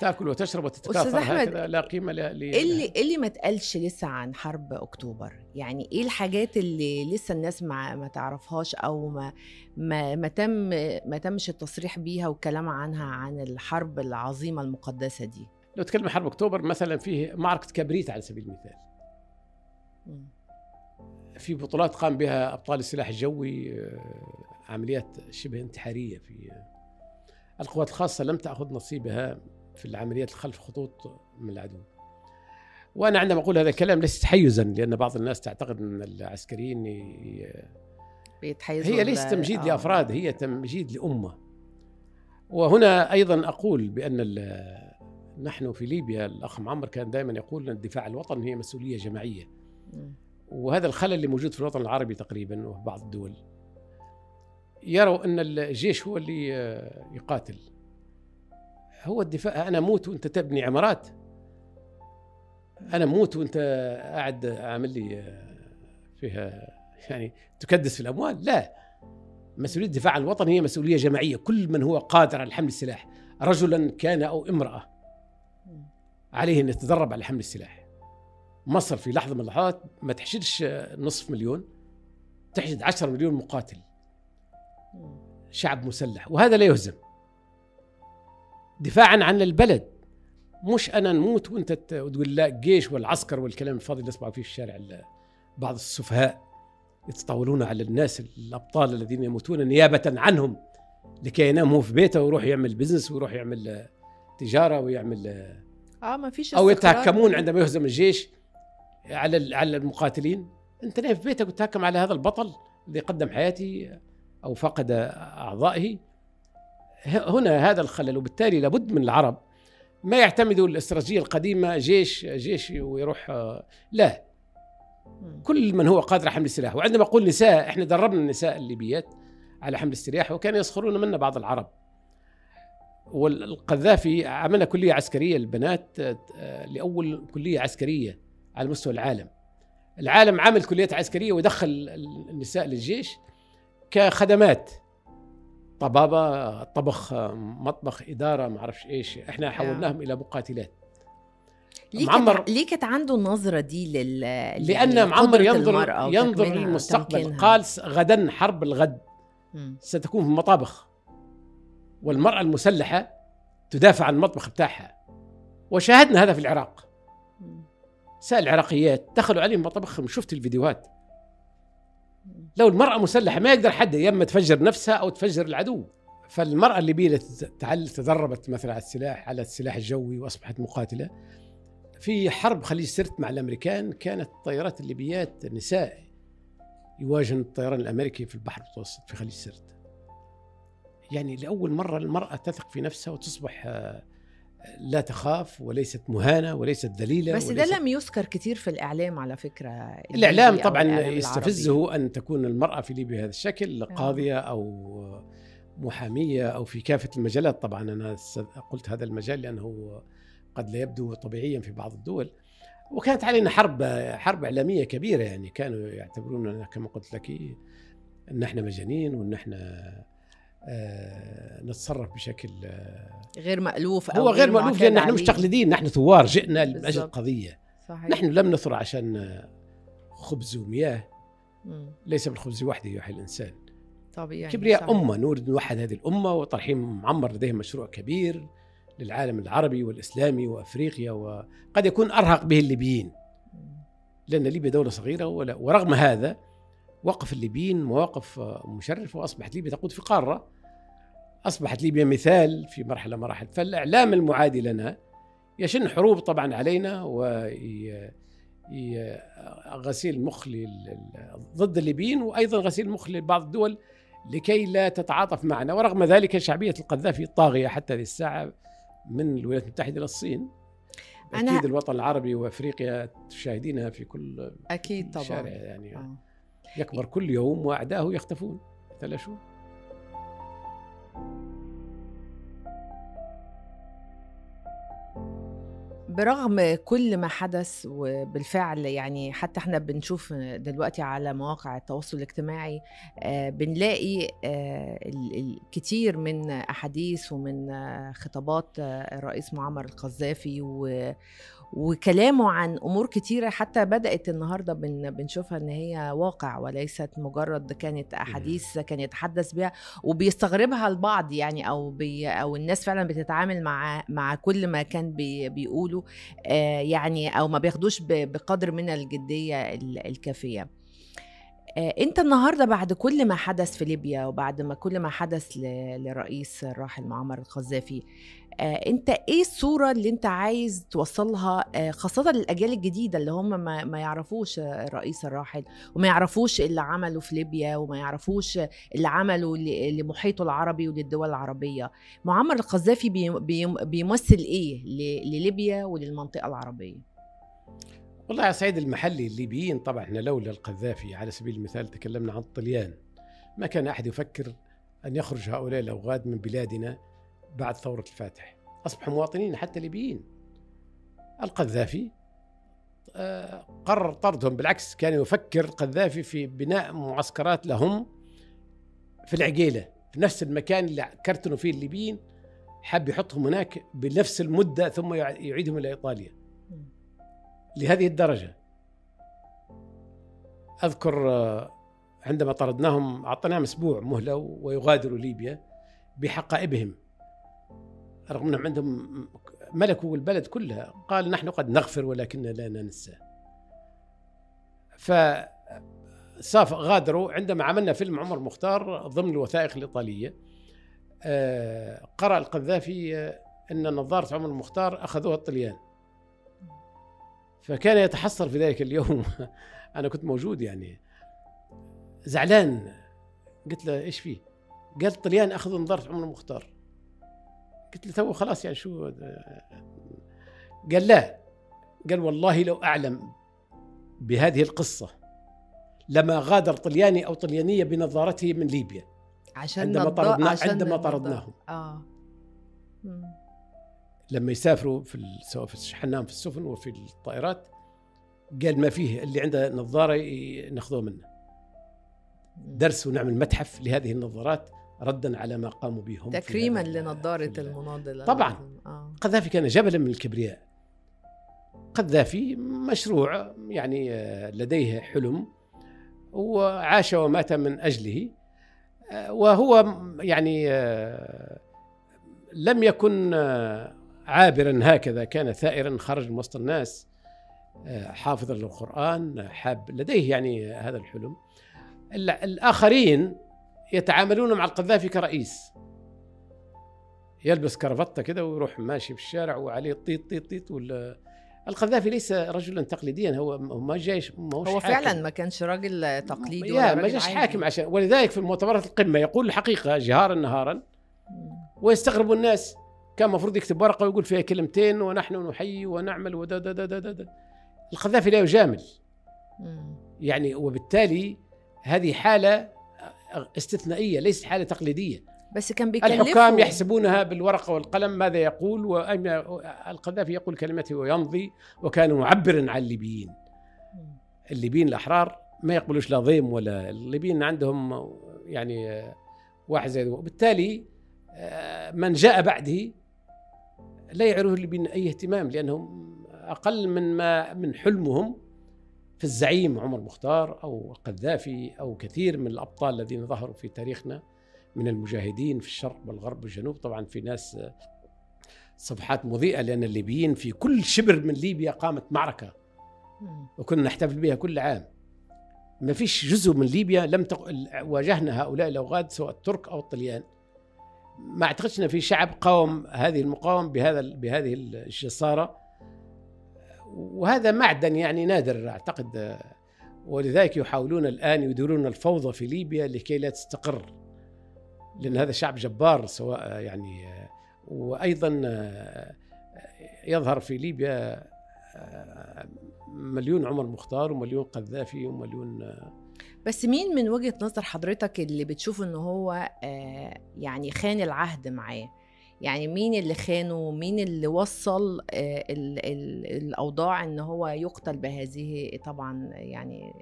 تأكل وتشرب وتتكاثر هكذا لا قيمة ل إيه اللي اللي ما اتقالش لسه عن حرب أكتوبر؟ يعني إيه الحاجات اللي لسه الناس ما ما تعرفهاش أو ما ما ما تم ما تمش التصريح بيها والكلام عنها عن الحرب العظيمة المقدسة دي؟ لو تكلم حرب أكتوبر مثلا فيه معركة كبريت على سبيل المثال. في بطولات قام بها أبطال السلاح الجوي آه، عمليات شبه انتحارية في القوات الخاصة لم تأخذ نصيبها في العمليات خلف خطوط من العدو. وأنا عندما أقول هذا الكلام ليس تحيزا لأن بعض الناس تعتقد أن العسكريين بيتحيزوا هي ليست تمجيد آه. لأفراد هي تمجيد لأمة. وهنا أيضا أقول بأن نحن في ليبيا الأخ معمر كان دائما يقول أن الدفاع عن الوطن هي مسؤولية جماعية. وهذا الخلل اللي موجود في الوطن العربي تقريبا وفي بعض الدول. يروا أن الجيش هو اللي يقاتل. هو الدفاع أنا أموت وأنت تبني عمارات. أنا أموت وأنت قاعد عامل لي فيها يعني تكدس في الأموال. لا. مسؤولية الدفاع عن الوطن هي مسؤولية جماعية. كل من هو قادر على حمل السلاح رجلا كان أو امرأة. عليه أن يتدرب على حمل السلاح. مصر في لحظة من اللحظات ما تحشدش نصف مليون تحشد 10 مليون مقاتل. شعب مسلح وهذا لا يهزم. دفاعا عن البلد. مش أنا نموت وأنت تقول لا الجيش والعسكر والكلام الفاضي اللي نسمعه فيه في الشارع بعض السفهاء يتطاولون على الناس الأبطال الذين يموتون نيابة عنهم لكي ينام هو في بيته ويروح يعمل بزنس ويروح يعمل تجارة ويعمل آه ما فيش أو يتهكمون عندما يهزم الجيش على على المقاتلين. أنت نايم في بيتك وتهكم على هذا البطل الذي قدم حياته أو فقد أعضائه؟ هنا هذا الخلل وبالتالي لابد من العرب. ما يعتمدوا الاستراتيجية القديمة جيش جيش ويروح لا. كل من هو قادر على حمل السلاح. وعندما أقول نساء إحنا دربنا النساء الليبيات على حمل السلاح وكانوا يسخرون منا بعض العرب. والقذافي عملنا كلية عسكرية للبنات لأول كلية عسكرية على مستوى العالم. العالم عمل كليات عسكرية ودخل النساء للجيش كخدمات. طبابة طبخ مطبخ إدارة ما أعرفش إيش. إحنا حولناهم إلى مقاتلات. ليه معمر- ليه كانت عنده النظره دي لل لأن معمر ينظر ينظر للمستقبل؟ قال غدا حرب الغد. ستكون في المطابخ. والمرأة المسلحة تدافع عن المطبخ بتاعها. وشاهدنا هذا في العراق. سأل العراقيات دخلوا عليهم مطابخهم شفت الفيديوهات. لو المرأة مسلحة ما يقدر حد يا إما تفجر نفسها أو تفجر العدو. فالمرأة الليبية تدربت مثلا على السلاح على السلاح الجوي وأصبحت مقاتلة. في حرب خليج سرت مع الأمريكان كانت الطيارات الليبيات نساء يواجهن الطيران الأمريكي في البحر المتوسط في خليج سرت. يعني لأول مرة المرأة تثق في نفسها وتصبح آه، لا تخاف وليست مهانة وليست ذليلة بس ده وليست لم يذكر كتير في على الإعلام الليبي أو طبعا الإعلام العربي. يستفزه أن تكون المرأة في ليبيا بهذا الشكل قاضية أو محامية أو في كافة المجالات. طبعا أنا قلت هذا المجال لأنه قد لا يبدو طبيعيا في بعض الدول. وكانت علينا حرب حرب إعلامية كبيرة يعني كانوا يعتبروننا كما قلت لك أن إحنا مجانين وأن إحنا آه، نتصرف بشكل آه، غير مألوف أو هو غير مألوف معتاد لأن إحنا مش. تقليديين نحن ثوار جئنا لأجل. قضية صحيح نحن لم نثر عشان خبز ومياه مم. ليس بالخبز وحده يحيي الإنسان طبيعي كبرياء صحيح. أمة نريد نوحد هذه الأمة وطرحين معمر لديهم مشروع كبير للعالم العربي والإسلامي وأفريقيا وقد يكون أرهق به الليبيين. لأن ليبيا دولة صغيرة ولا- ورغم هذا وقف الليبيين مواقف آه، مشرفه وأصبحت ليبيا تقود في قارة أصبحت ليبيا مثال في مرحلة مراحل. فالإعلام المعادي لنا يشن حروب طبعا علينا ي- غسيل ال- ضد الليبيين وأيضا غسيل المخ لبعض الدول لكي لا تتعاطف معنا. ورغم ذلك شعبية القذافي طاغيه حتى هذه الساعة من الولايات المتحدة إلى الصين. أنا- أكيد الوطن العربي وأفريقيا تشاهدينها في كل أكيد طبعا. شارع يعني. آه. يكبر كل يوم واعدائه يختفون. ثلاث برغم كل ما حدث وبالفعل يعني حتى إحنا بنشوف دلوقتي على مواقع التواصل الاجتماعي آه، بنلاقي آه، ال- الكثير من أحاديث ومن خطابات آه، الرئيس معمر القذافي وكلامه عن أمور كتيرة حتى بدأت النهارده بن بنشوفها إن هي واقع وليست مجرد كانت أحاديث كان يتحدث بها وبيستغربها البعض يعني أو بي أو الناس فعلا بتتعامل مع مع كل ما كان بي بيقوله آه يعني أو ما بياخدوش بقدر من الجدية ال- الكافية. انت النهارده بعد كل ما حدث في ليبيا وبعد ما كل ما حدث ل- للرئيس الراحل معمر القذافي آه، انت إيه الصورة اللي انت عايز توصلها آه، خاصة للأجيال الجديدة اللي هم ما, ما يعرفوش آه، الرئيس الراحل وما يعرفوش اللي عمله في ليبيا وما يعرفوش اللي عمله لمحيطه العربي وللدول العربية. معمر القذافي بي- بي- بيمثل إيه لليبيا وللمنطقة العربية؟ والله يا سعيد المحلي الليبيين طبعا إحنا لولا القذافي على سبيل المثال تكلمنا عن الطليان ما كان أحد يفكر أن يخرج هؤلاء الأوغاد من بلادنا بعد ثورة الفاتح. أصبحوا مواطنين حتى ليبيين. القذافي آه، قرر طردهم بالعكس كان يفكر القذافي في بناء معسكرات لهم في العقيلة في نفس المكان اللي كرتنوا فيه الليبيين حب يحطهم هناك بنفس المدة ثم يع- يعيدهم إلى إيطاليا. لهذه الدرجة. أذكر آه، عندما طردناهم أعطيناهم أسبوع مهلة ويغادروا ليبيا بحقائبهم. رغم أنهم عندهم ملكوا البلد كلها قال نحن قد نغفر ولكننا لا ننسى. ف ساف غادروا. عندما عملنا فيلم عمر مختار ضمن الوثائق الإيطالية آه، قرأ القذافي آه، أن نظارة عمر مختار أخذوها الطليان. فكان يتحسر في ذلك اليوم. أنا كنت موجود يعني. زعلان. قلت له إيش فيه؟ قال الطليان اخذوا نظاره عمر المختار قلت له تو خلاص يعني شو قال لا. قال والله لو أعلم بهذه القصة لما غادر طلياني أو طليانية بنظارته من ليبيا عشان عندما طردنا عشان عندما طردناهم. آه. لما يسافروا في سواء في شحناهم في السفن وفي الطائرات قال ما فيه اللي عنده نظارة ناخذوه منه درس ونعمل متحف لهذه النظارات ردا على ما قاموا به هم تكريما لنظارة في ال- المناضل طبعاً. آه. قذافي كان جبلا من الكبرياء قذافي مشروع يعني آه، لديه حلم وعاش ومات من أجله آه، وهو يعني آه، لم يكن عابرا هكذا كان ثائرا خرج من وسط الناس آه، حافظا للقرآن حاب لديه يعني هذا الحلم ال- الآخرين يتعاملون مع القذافي كرئيس يلبس كرافته كده ويروح ماشي في الشارع وعليه طيط طيط طيط ولا القذافي ليس رجلا تقليديا هو ما جايش ما هو حاكم. فعلا ما كانش راجل تقليدي ولا ما جاش. حاكم عشان ولذلك في مؤتمرات القمة يقول الحقيقة جهارا نهارا. ويستغرب الناس كان المفروض يكتب ورقة ويقول فيها كلمتين ونحن نحيي ونعمل ودا دا دا دا دا دا. القذافي لا يجامل. يعني وبالتالي هذه حالة استثنائية ليست حالة تقليدية بس كان بيكلفه الحكام يحسبونها بالورقة والقلم ماذا يقول وأين القذافي يقول كلمته ويمضي وكان معبرا عن الليبيين. الليبيين الأحرار ما يقبلوش لا ضيم ولا الليبيين عندهم يعني واحد زي وبالتالي آه، من جاء بعده لا يعرف الليبيين أي اهتمام لأنهم أقل من ما من حلمهم في الزعيم عمر مختار أو القذافي أو كثير من الأبطال الذين ظهروا في تاريخنا من المجاهدين في الشرق والغرب والجنوب. طبعا في ناس صفحات مضيئة لأن الليبيين في كل شبر من ليبيا قامت معركة. مم. وكنا نحتفل بها كل عام. ما فيش جزء من ليبيا لم تق... واجهنا هؤلاء الأوغاد سواء الترك أو الطليان. ما أعتقدش إن في شعب قاوم هذه المقاومة بهذا بهذه الجسارة. وهذا معدن يعني نادر أعتقد. ولذلك يحاولون الآن يديرون الفوضى في ليبيا لكي لا تستقر لأن هذا شعب جبار سواء يعني وأيضا يظهر في ليبيا مليون عمر مختار ومليون قذافي ومليون بس مين من وجهة نظر حضرتك اللي بتشوف إن هو آه، يعني خان العهد معاه؟ يعني مين اللي خانه؟ مين اللي وصل آه، ال- ال- الأوضاع إن هو يقتل بهذه طبعا يعني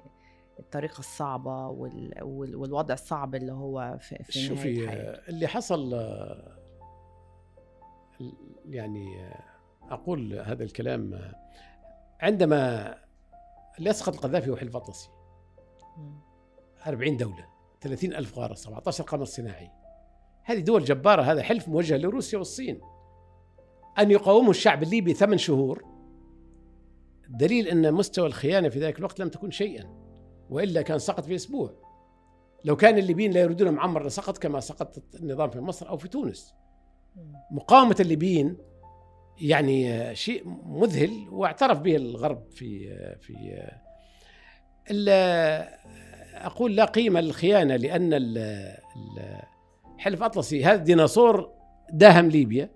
الطريقة الصعبة وال- وال- والوضع الصعب اللي هو في, نهايه شوفي آه، اللي حصل آه، يعني آه، أقول هذا الكلام آه، عندما أسقط القذافي وحلف أطلسي مم. 40 دولة 30 ألف غارة 17 قمر صناعي. هذه دول جبارة هذا حلف موجه لروسيا والصين. أن يقاوموا الشعب الليبي ثمان شهور دليل أن مستوى الخيانة في ذلك الوقت لم تكن شيئا وإلا كان سقط في أسبوع. لو كان الليبيين لا يريدون معمر لسقط كما سقط النظام في مصر أو في تونس. مقاومة الليبيين يعني شيء مذهل واعترف به الغرب في في أقول لا قيمة للخيانة لأن ال- ال- حلف أطلسي هذا الديناصور داهم ليبيا.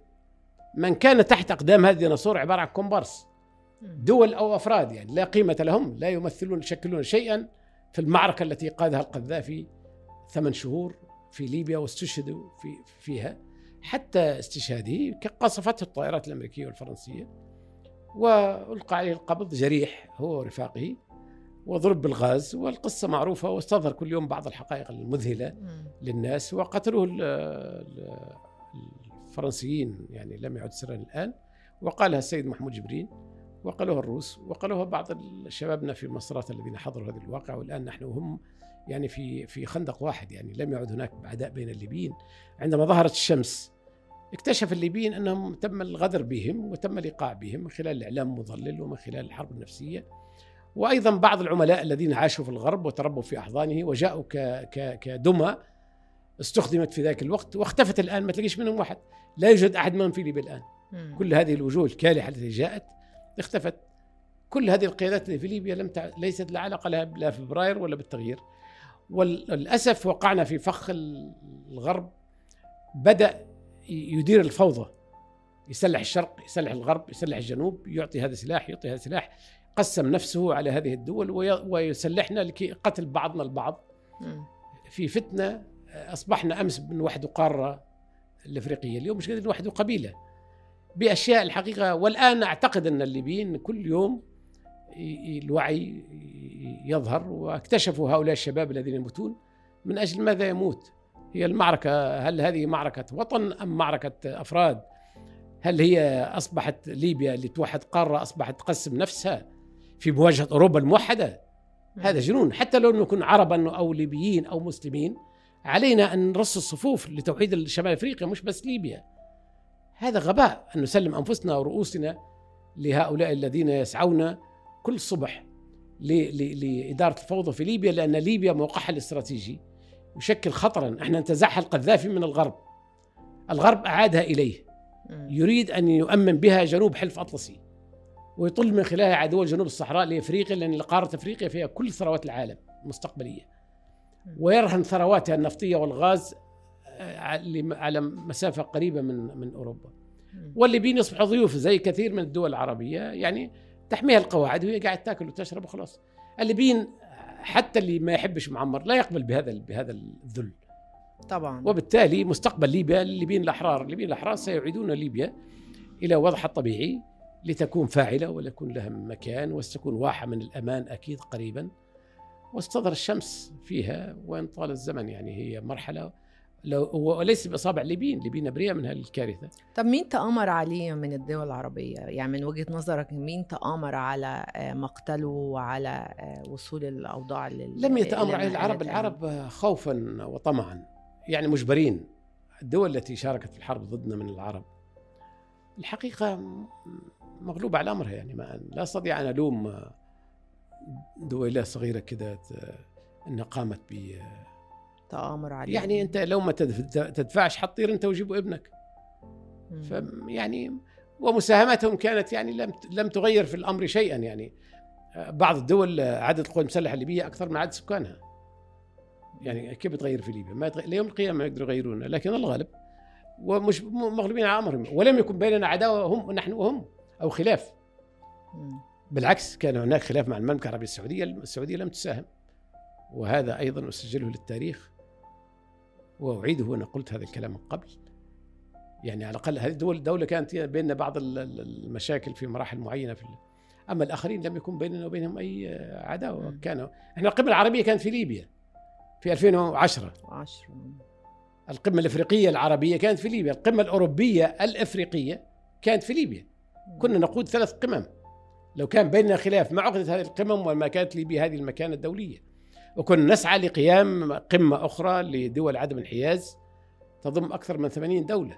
من كان تحت أقدام هذا الديناصور عبارة عن كومبارس. دول أو أفراد يعني لا قيمة لهم لا يمثلون يشكلون شيئا في المعركة التي قادها القذافي ثمان شهور في ليبيا واستشهدوا في فيها. حتى استشهاده قصفته الطائرات الأمريكية والفرنسية وألقى عليه القبض جريح هو ورفاقه. وضرب بالغاز والقصة معروفة واستظهر كل يوم بعض الحقائق المذهلة. للناس وقتلوه ال- ال- الفرنسيين يعني لم يعد سرا الآن. وقالها السيد محمود جبرين وقالوها الروس وقالوها بعض شبابنا في المصرات الذين حضروا هذا الواقع والآن نحن وهم يعني في في خندق واحد يعني لم يعد هناك عداء بين الليبيين. عندما ظهرت الشمس اكتشف الليبيين أنهم تم الغدر بهم وتم الايقاع بهم من خلال الإعلام المضلل ومن خلال الحرب النفسية. وأيضا بعض العملاء الذين عاشوا في الغرب وتربوا في أحضانه وجاءوا كدمى استخدمت في ذاك الوقت واختفت الآن ما تلاقيش منهم واحد. لا يوجد أحد منهم في ليبيا الآن. مم. كل هذه الوجوه الكالحة التي جاءت اختفت. كل هذه القيادات اللي في ليبيا لم تع... ليست لا علاقة لها لا في فبراير ولا بالتغيير. وللأسف وقعنا في فخ الغرب. بدأ يدير الفوضى. يسلح الشرق يسلح الغرب يسلح الجنوب يعطي هذا سلاح يعطي هذا سلاح. قسم نفسه على هذه الدول وي... ويسلحنا لكي قتل بعضنا البعض. في فتنة أصبحنا أمس بنوحدوا قارة الإفريقية اليوم مش قادرين نوحدوا قبيلة. بأشياء الحقيقة والآن أعتقد أن الليبيين كل يوم الوعي يظهر واكتشفوا هؤلاء الشباب الذين يموتون. من أجل ماذا يموت؟ هي المعركة هل هذه معركة وطن أم معركة أفراد؟ هل هي أصبحت ليبيا اللي توحد قارة أصبحت تقسم نفسها؟ في مواجهة أوروبا الموحدة. هذا جنون. حتى لو نكون عربا أو ليبيين أو مسلمين علينا أن نرص الصفوف لتوحيد شمال أفريقيا مش بس ليبيا. هذا غباء أن نسلم أنفسنا ورؤوسنا لهؤلاء الذين يسعون كل صبح لإدارة الفوضى في ليبيا لأن ليبيا موقعها الاستراتيجي. يشكل خطرا. إحنا انتزعها القذافي من الغرب. الغرب أعادها إليه. يريد أن يؤمن بها جنوب حلف أطلسي. ويطل من خلالها عدو جنوب الصحراء لإفريقيا لأن قارة إفريقيا فيها كل ثروات العالم المستقبليه ويرهن ثرواتها النفطية والغاز آه، على مسافة قريبة من من أوروبا. والليبيين يصبحوا ضيوف زي كثير من الدول العربية يعني تحميها القواعد وهي قاعد تاكل وتشرب وخلاص. الليبيين حتى اللي ما يحبش معمر لا يقبل بهذا بهذا الذل. طبعا. وبالتالي مستقبل ليبيا الليبيين الأحرار الليبيين الأحرار سيعيدون ليبيا إلى وضعها الطبيعي. لتكون فاعلة وليكون لها مكان وستكون واحة من الأمان أكيد قريبا واستظهر الشمس فيها وان طال الزمن يعني هي مرحلة لو وليس بإصابع الليبيين، الليبيين أبرياء من هذه الكارثة. طب مين تآمر عليه من الدول العربية؟ يعني من وجهة نظرك مين تآمر على آه، مقتله وعلى آه، وصول الأوضاع لل لم يتآمر عليه العرب، العرب خوفا وطمعا يعني مجبرين. الدول التي شاركت في الحرب ضدنا من العرب الحقيقة مغلوبة على أمرها يعني ما لا أستطيع أن ألوم دويلة صغيرة كده أنها قامت ب تآمر عليه يعني أنت لو ما تدفعش حطير أنت وجيبوا ابنك. فيعني ومساهمتهم كانت يعني لم لم تغير في الأمر شيئا يعني. بعض الدول عدد القوات المسلحه الليبيه أكثر من عدد سكانها. يعني كيف بتغير في ليبيا؟ ما يتغير ليوم القيامة ما يقدروا يغيرونها لكن الغالب ومش مغلوبين على أمرهم. ولم يكن بيننا عداوة هم نحن وهم. أو خلاف. بالعكس كان هناك خلاف مع المملكة العربية السعودية السعودية لم تساهم. وهذا أيضا أسجله للتاريخ وأعيده أنا قلت هذا الكلام من قبل. يعني على الأقل هذه الدول دولة كانت بيننا بعض المشاكل في مراحل معينة في أما الآخرين لم يكن بيننا وبينهم أي عداوة. كانوا إحنا القمة العربية كانت في ليبيا في 2010 10 القمة الإفريقية العربية كانت في ليبيا. القمة الأوروبية الإفريقية كانت في ليبيا. كنا نقود ثلاث قمم. لو كان بيننا خلاف ما عقدت هذه القمم وما كانت ليبيا هذه المكانة الدولية. وكنا نسعى لقيام قمة أخرى لدول عدم الانحياز تضم أكثر من 80 دولة.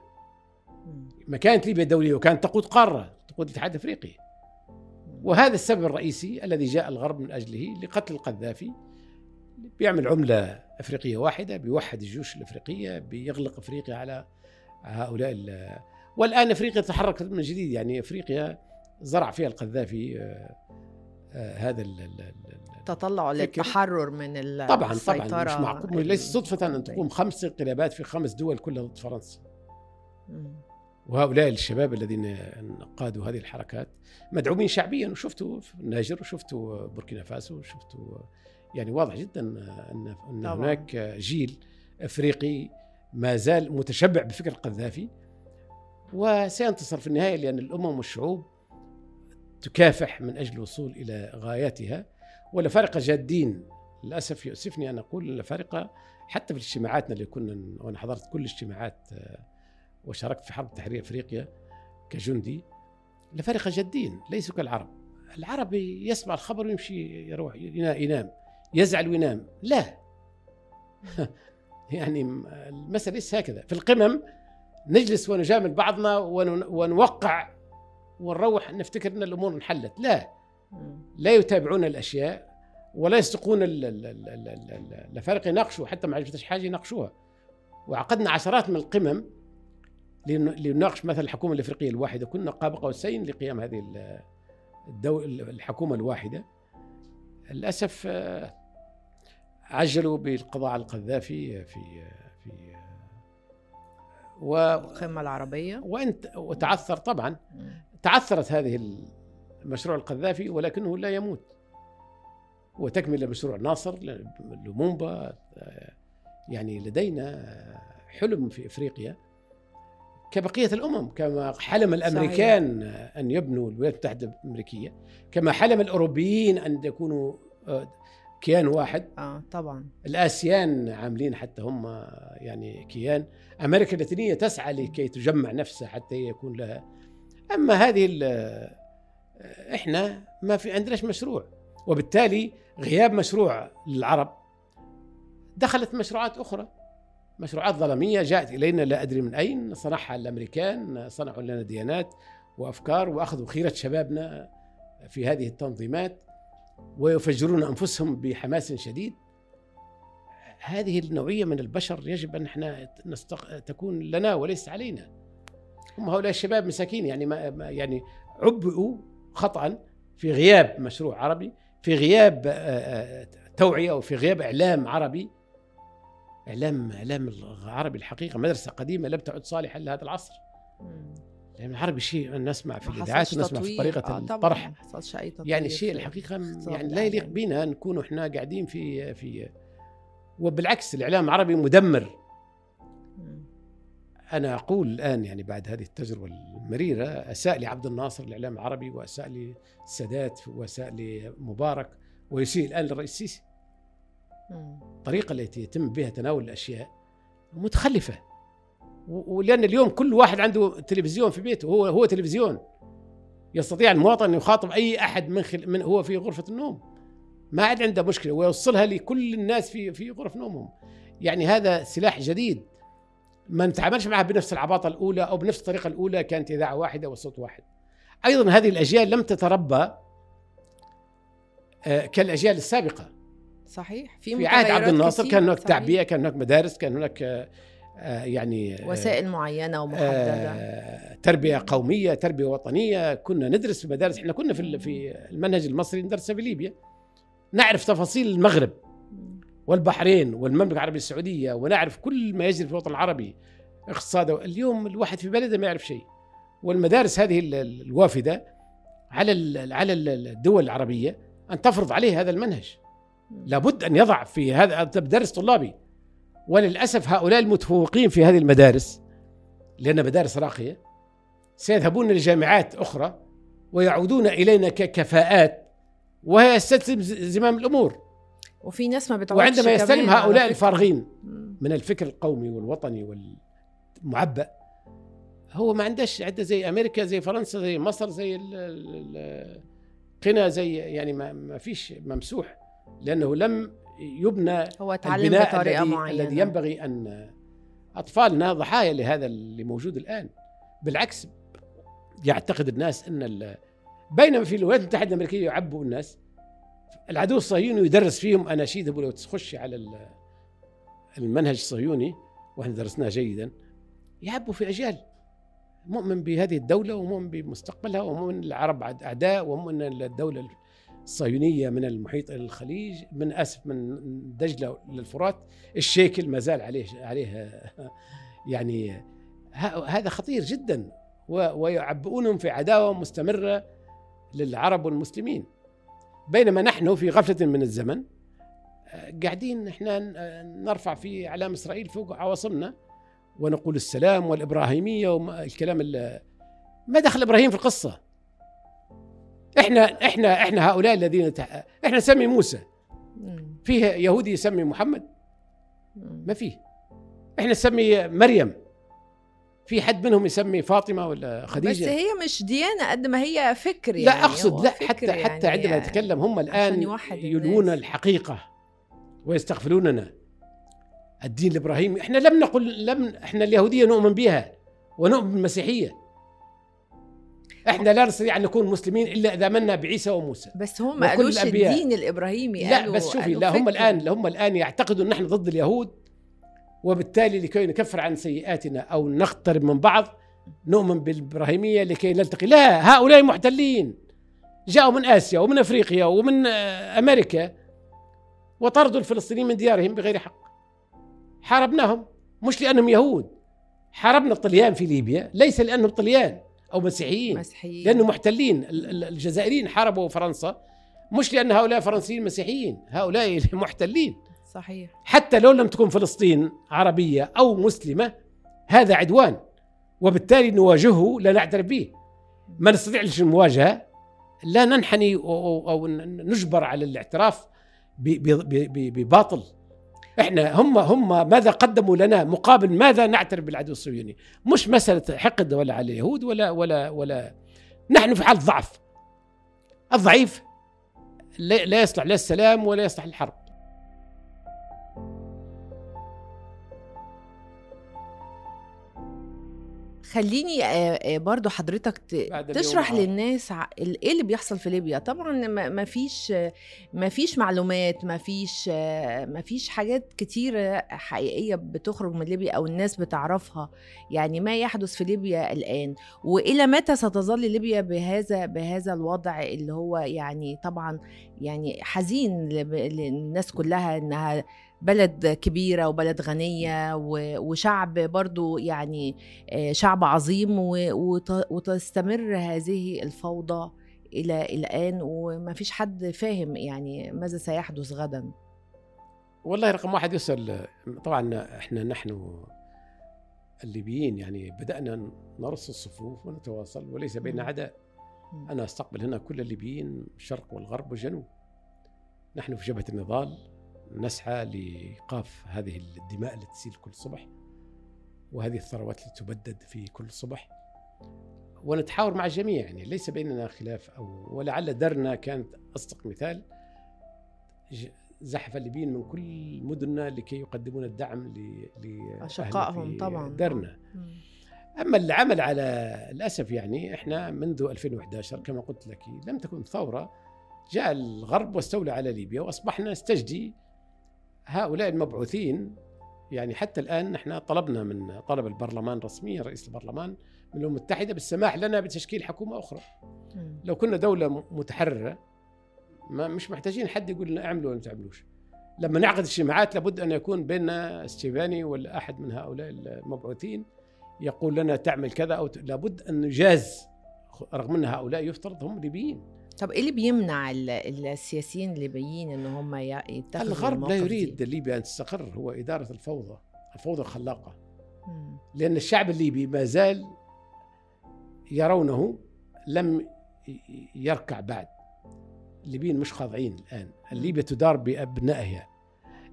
مكانة ليبيا الدولية وكانت تقود قارة تقود الاتحاد الأفريقي. وهذا السبب الرئيسي الذي جاء الغرب من أجله لقتل القذافي. بيعمل عملة أفريقية واحدة بيوحد الجيوش الأفريقية بيغلق أفريقيا على هؤلاء والآن أفريقيا تحركت من جديد يعني أفريقيا زرع فيها القذافي آه، آه، هذا تطلع للتحرر من طبعا طبعا مش معقول. ليس صدفة أن تقوم خمس انقلابات في خمس دول كلها ضد فرنسا. وهؤلاء الشباب الذين قادوا هذه الحركات مدعومين شعبيا. وشفتوا في النيجر وشفتوا بوركينا فاسو وشفتوا يعني واضح جدا ان أن هناك جيل أفريقي ما زال متشبع بفكر القذافي. وسينتصر في النهاية لأن الأمم والشعوب تكافح من أجل الوصول إلى غاياتها والافارقه جادين. للأسف يؤسفني أن أقول الافارقه حتى في اجتماعاتنا اللي كنا وأنا حضرت كل الاجتماعات آه، وشاركت في حرب تحرير أفريقيا كجندي الافارقه جادين ليسوا كالعرب. العربي يسمع الخبر ويمشي يروح ينام يزعل وينام. لا. يعني المسألة ليس هكذا. في القمم نجلس ونجامل بعضنا ونوقع ونروح نفتكر إن الأمور انحلت. لا. لا يتابعون الأشياء ولا يصدقون الفرق يناقشوا حتى ما عرفتش حاجة يناقشوها. وعقدنا عشرات من القمم لنناقش مثلا الحكومة الإفريقية الواحدة. كنا قاب قوسين لقيام هذه الدول الحكومة الواحدة. للأسف آه، عجلوا بالقضاء على القذافي في في والقمة العربية. وانت وتعثر طبعا. تعثرت هذه المشروع القذافي ولكنه لا يموت. وتكمل مشروع ناصر لومومبا يعني لدينا حلم في إفريقيا. كبقية الأمم كما حلم الأمريكان صحيح. أن يبنوا الولايات المتحدة الأمريكية كما حلم الأوروبيين أن يكونوا كيان واحد. آه طبعا. الآسيان عاملين حتى هم يعني كيان. أمريكا اللاتينية تسعى لكي تجمع نفسها حتى يكون لها. أما هذه ال- إحنا ما في عندناش مشروع. وبالتالي غياب مشروع للعرب دخلت مشروعات أخرى. مشروعات ظلمية جاءت إلينا لا أدري من أين صنعها الأمريكان صنعوا لنا ديانات وأفكار وأخذوا خيرة شبابنا في هذه التنظيمات. ويفجرون أنفسهم بحماس شديد. هذه النوعية من البشر يجب أن إحنا نستق... تكون لنا وليس علينا. هم هؤلاء الشباب مساكين يعني ما يعني عبئوا خطأ في غياب مشروع عربي في غياب توعية وفي غياب إعلام عربي. إعلام إعلام العربي الحقيقة مدرسة قديمة لم تعد صالحه لهذا العصر. لأن العربي شيء نسمع في الإذاعات ونسمع في. طريقة آه الطرح ما حصلش أي تطوير يعني في الحقيقة يعني لا يليق الإعلام. بنا نكون إحنا قاعدين في في وبالعكس الإعلام العربي مدمر. أنا أقول الآن يعني بعد هذه التجربة المريرة أساء لعبد الناصر الإعلام العربي وأساء للسادات وأساء لمبارك ويسيء الآن للرئيس السيسي. الطريقة التي يتم بها تناول الأشياء متخلفة ولأن اليوم كل واحد عنده تلفزيون في بيته هو هو تلفزيون. يستطيع المواطن أن يخاطب أي أحد من, خل من هو في غرفة النوم. ما عاد عنده مشكلة ويوصلها لكل الناس في في غرف نومهم. يعني هذا سلاح جديد. ما نتعاملش معه بنفس العباطة الأولى أو بنفس الطريقة الأولى كانت إذاعة واحدة وصوت واحد. أيضا هذه الأجيال لم تتربى آه، كالأجيال السابقة. صحيح. في, في عهد عبد الناصر كان هناك. تعبئه كان هناك مدارس كان هناك آه، يعني آه، وسائل معينة ومحددة. آه، تربية قومية تربية وطنية. كنا ندرس في مدارس إحنا كنا في في المنهج المصري ندرسه في ليبيا. نعرف تفاصيل المغرب. والبحرين والمملكة العربية السعودية ونعرف كل ما يجري في الوطن العربي اقتصاده. اليوم الواحد في بلده ما يعرف شيء. والمدارس هذه ال- ال- الوافدة على على ال- الدول العربية أن تفرض عليه هذا المنهج. لابد أن يضع في هذا درس طلابي. وللأسف هؤلاء المتفوقين في هذه المدارس لأن مدارس راقية سيذهبون لجامعات أخرى ويعودون إلينا ككفاءات وهي يستلزم ز- زمام الأمور وفي ناس ما بتعودش وعندما يستلم هؤلاء. الفارغين. من الفكر القومي والوطني والمعبأ هو ما عندش عنده زي أمريكا زي فرنسا زي مصر زي ال- ال- ال- قنا زي يعني ما, ما فيش ممسوح لأنه لم يبنى هو اتعلم البناء بطريقة الذي معينة. الذي ينبغي أن أطفالنا ضحايا لهذا اللي موجود الآن. بالعكس يعتقد الناس أن بينما في الولايات المتحدة الأمريكية يعبوا الناس. العدو الصهيوني يدرس فيهم أناشيد لو تخش على ال- المنهج الصهيوني وإحنا درسناه جيدا. يعبوا في أجيال. مؤمن بهذه الدولة ومؤمن بمستقبلها ومؤمن العرب عد- أعداء ومؤمن الدولة الصهيونية من المحيط إلى الخليج من أسف من دجلة للفرات الشيكل ما زال عليه عليه يعني هذا خطير جدا ويعبئونهم في عداوة مستمرة للعرب والمسلمين. بينما نحن في غفلة من الزمن آه، قاعدين إحنا نرفع في أعلام إسرائيل فوق عواصمنا ونقول السلام والإبراهيمية والكلام ال- ما دخل إبراهيم في القصة. إحنا إحنا إحنا هؤلاء الذين تح... إحنا نسمي موسى. فيه يهودي يسمي محمد. ما فيه. إحنا نسمي مريم. في حد منهم يسمي فاطمة ولا بس خديجه هي مش ديانة قد ما هي فكر يعني. لا أقصد لا حتى حتى يعني عندما نتكلم هم الآن الناس. الحقيقة ويستغفلوننا الدين الابراهيمي إحنا لم نقل لم إحنا اليهودية نؤمن بها ونؤمن بالمسيحية. إحنا لا نستطيع أن نكون مسلمين إلا إذا امنا بعيسى وموسى. بس هم ما قالوش. الدين الإبراهيمي لا قالوا بس شوفي لا هم. الآن هم الآن يعتقدوا إن نحن ضد اليهود وبالتالي لكي نكفر عن سيئاتنا أو نقترب من بعض نؤمن بالإبراهيمية لكي نلتقي. لا هؤلاء محتلين. جاءوا من آسيا ومن أفريقيا ومن آه، أمريكا وطردوا الفلسطينيين من ديارهم بغير حق. حاربناهم مش لأنهم يهود. حاربنا الطليان في ليبيا ليس لأنهم طليان. أو مسيحيين. مسيحيين. لأنه محتلين. ال- ال- الجزائريين حاربوا فرنسا. مش لأن هؤلاء فرنسيين مسيحيين. هؤلاء محتلين. صحيح. حتى لو لم تكن فلسطين عربية أو مسلمة هذا عدوان. وبالتالي نواجهه لا نعترف به. ما نستطيعش المواجهة. لا ننحني أو نجبر على الاعتراف بباطل. إحنا هم هم ماذا قدموا لنا مقابل ماذا نعترف بالعدو الصهيوني؟ مش مسألة حقد ولا على اليهود ولا ولا ولا نحن في حال ضعف. الضعيف لا يصلح لا السلام ولا يصلح الحرب. خليني برضو حضرتك تشرح آه. للناس إيه اللي بيحصل في ليبيا طبعا ما فيش ما فيش معلومات ما فيش ما فيش حاجات كتيرة حقيقية بتخرج من ليبيا أو الناس بتعرفها يعني ما يحدث في ليبيا الآن وإلى متى ستظل ليبيا بهذا بهذا الوضع اللي هو يعني طبعا يعني حزين للناس كلها إنها بلد كبيرة وبلد غنية وشعب برضو يعني آه، شعب عظيم وتستمر هذه الفوضى إلى الآن وما فيش حد فاهم يعني ماذا سيحدث غدا. والله رقم واحد يسأل طبعا إحنا نحن الليبيين يعني بدأنا نرص الصفوف ونتواصل وليس بيننا. عداء أنا أستقبل هنا كل الليبيين الشرق والغرب والجنوب نحن في جبهة النضال. نسعى لإيقاف هذه الدماء التي تسيل كل صبح وهذه الثروات التي تبدد في كل صبح ونتحاور مع الجميع يعني ليس بيننا خلاف أو ولعل درنا كانت أصدق مثال زحف الليبيين من كل مدننا لكي يقدمون الدعم ل لأهلنا أشقائهم في طبعاً. درنا. أما العمل على الأسف يعني إحنا منذ 2011 كما قلت لك لم تكن ثورة جاء الغرب واستولى على ليبيا وأصبحنا نستجدي هؤلاء المبعوثين يعني حتى الآن نحن طلبنا من طلب البرلمان رسميا رئيس البرلمان من الامم المتحده بالسماح لنا بتشكيل حكومة أخرى. مم. لو كنا دولة م- متحررة ما مش محتاجين حد يقول لنا اعملوا ولا ما تعملوش. لما نعقد اجتماعات لابد أن يكون بيننا استيفاني ولا احد من هؤلاء المبعوثين يقول لنا تعمل كذا أو ت... لابد أن نجاز رغم أن هؤلاء يفترض هم ليبيين. طب إيه اللي بيمنع ال- السياسيين الليبيين إن هم يتخذوا الغرب لا يريد دي؟ ليبيا أن تستقر هو إدارة الفوضى الفوضى الخلاقة. مم. لأن الشعب الليبي ما زال يرونه لم يركع بعد. الليبيين مش خاضعين الآن. ليبيا تدار بأبنائها.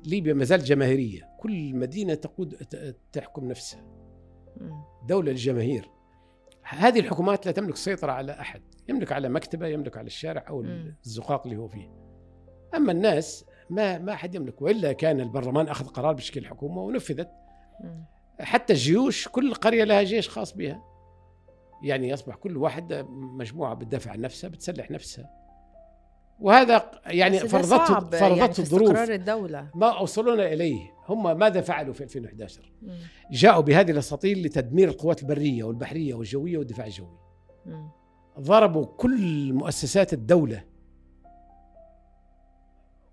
ليبيا ما زالت جماهيرية. كل مدينة تقود تحكم نفسها. مم. دولة للجماهير. هذه الحكومات لا تملك سيطرة على أحد يملك على مكتبة يملك على الشارع أو. الزقاق اللي هو فيه أما الناس ما ما أحد يملك وإلا كان البرلمان أخذ قرار بشكل حكومة ونفذت. حتى الجيوش كل قرية لها جيش خاص بها يعني يصبح كل واحد مجموعة بتدافع عن نفسها بتسلح نفسها وهذا يعني ده فرضته فرضته يعني الظروف استقرار الدولة ما أوصلونا إليه هم ماذا فعلوا في 2011 مم. جاءوا بهذه الاساطيل لتدمير القوات البرية والبحرية والجوية والدفاع الجوي. مم. ضربوا كل مؤسسات الدولة.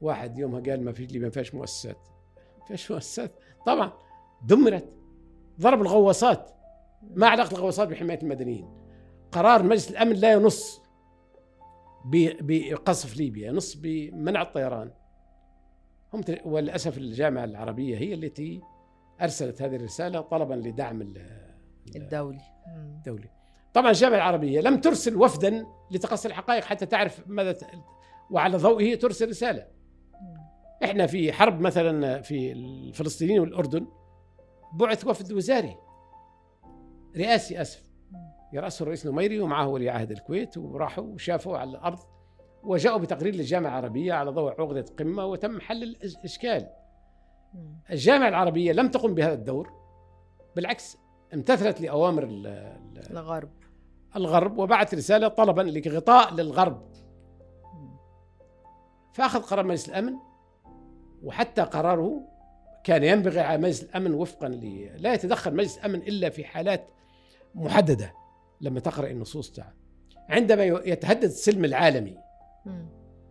واحد يومها قال ما فيش لي ما فيش مؤسسات. ما فيش مؤسسات طبعا دمرت ضرب الغواصات ما علاقة الغواصات بحماية المدنيين. قرار مجلس الأمن لا ينص بقصف ليبيا ينص بمنع الطيران. هم وللأسف الجامعة العربية هي التي أرسلت هذه الرسالة طلبا لدعم ال- ال- الدولي. الدولي. طبعا الجامعة العربية لم ترسل وفدا لتقصي الحقائق حتى تعرف ماذا ت... وعلى ضوئه ترسل رسالة. إحنا في حرب مثلا في الفلسطينيين والأردن بعث وفد وزاري رئاسي أسف يرأسه الرئيس نميري ومعه ولي عهد الكويت وراحوا وشافوا على الأرض وجاءوا بتقرير للجامعة العربية على ضوء عقدة قمة وتم حل الاشكال. مم. الجامعة العربية لم تقم بهذا الدور بالعكس امتثلت ال- ال- الغرب الغرب وبعث رسالة طلبا لغطاء للغرب مم. فأخذ قرار مجلس الأمن وحتى قراره كان ينبغي على مجلس الأمن وفقا ل لا يتدخل مجلس الأمن إلا في حالات محددة لما تقرأ النصوص تعالى عندما يتهدد السلم العالمي.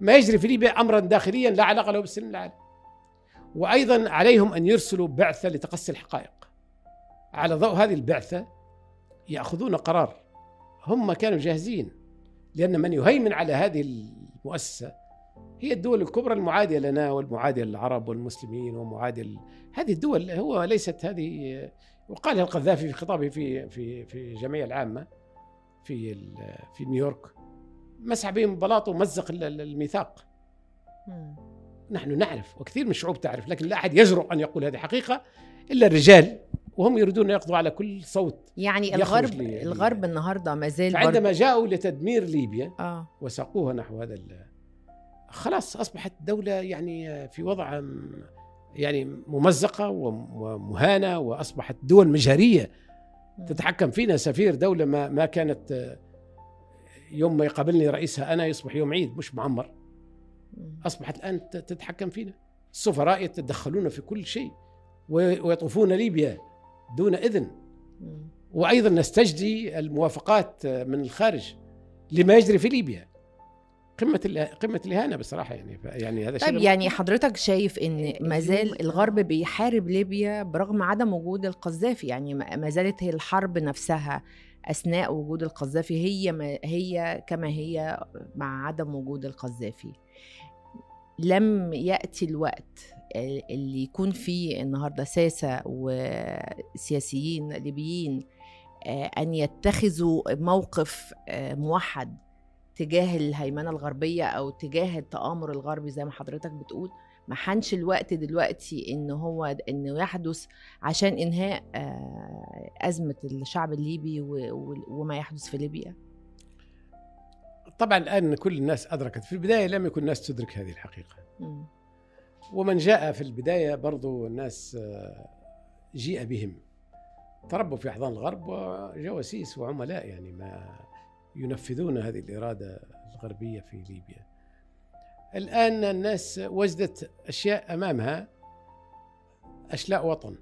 ما يجري في ليبيا امرا داخليا لا علاقة له بالسلم العالمي. وأيضا عليهم أن يرسلوا بعثة لتقصي الحقائق. على ضوء هذه البعثة يأخذون قرار. هم كانوا جاهزين لأن من يهيمن على هذه المؤسسة هي الدول الكبرى المعادية لنا والمعادية للعرب والمسلمين ومعادية ل- هذه الدول هو ليست هذه وقالها القذافي في خطابه في في في الجمعية العامة في ال- في نيويورك مسح بهم بلاط ومزق ال- ال- الميثاق. نحن نعرف وكثير من الشعوب تعرف لكن لا أحد يجرؤ أن يقول هذه حقيقة إلا الرجال وهم يريدون ان يقضوا على كل صوت يعني الغرب لي- الغرب النهارده ما زال فعندما جاءوا لتدمير ليبيا آه. وساقوها نحو هذا ال- خلاص أصبحت دولة يعني في وضع يعني ممزقة وم- ومهانة وأصبحت دول مجهرية تتحكم فينا. سفير دولة ما ما كانت يوم ما يقابلني رئيسها أنا يصبح يوم عيد مش معمر. أصبحت الآن تتحكم فينا. السفراء يتدخلون في كل شيء وي- ويطوفون ليبيا دون إذن. وأيضا نستجدي الموافقات من الخارج لما يجري في ليبيا. قمة قمة الإهانة بصراحة يعني. يعني هذا طيب شيء يعني حضرتك شايف إن ما زال الغرب بيحارب ليبيا برغم عدم وجود القذافي؟ يعني ما ما زالت هي الحرب نفسها أثناء وجود القذافي هي ما هي كما هي مع عدم وجود القذافي. لم يأتي الوقت اللي يكون فيه النهارده ساسة وسياسيين ليبيين آه، أن يتخذوا موقف آه، موحد تجاه الهيمنة الغربية أو تجاه التآمر الغربي زي ما حضرتك بتقول ما حانش الوقت دلوقتي إن هو انه يحدث عشان إنهاء آه، أزمة الشعب الليبي وما يحدث في ليبيا؟ طبعا الآن كل الناس أدركت في البداية لم يكن الناس تدرك هذه الحقيقة. ومن جاء في البداية برضو الناس آه، جيء بهم. تربوا في أحضان الغرب وجواسيس وعملاء يعني ما ينفذون هذه الإرادة الغربية في ليبيا. الآن الناس وجدت أشياء أمامها أشلاء وطن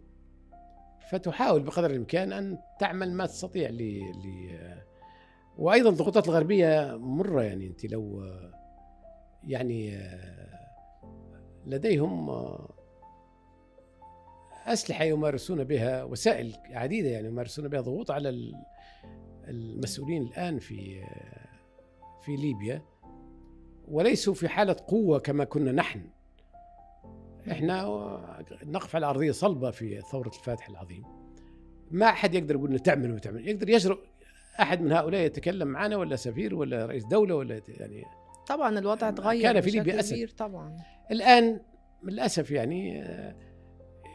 فتحاول بقدر الإمكان أن تعمل ما تستطيع ل ل وأيضا الضغوطات الغربية مرة يعني أنت لو يعني لديهم أسلحة يمارسون بها وسائل عديدة يعني يمارسون بها ضغوط على المسؤولين الآن في في ليبيا وليسوا في حالة قوة كما كنا نحن. إحنا نقف على أرضية صلبة في ثورة الفاتح العظيم. ما أحد يقدر يقول لنا تعمل وتعمل يقدر يجرؤ أحد من هؤلاء يتكلم معنا ولا سفير ولا رئيس دولة ولا يعني طبعا الوضع اتغير كان في ليبيا. كبير طبعا. الآن للأسف يعني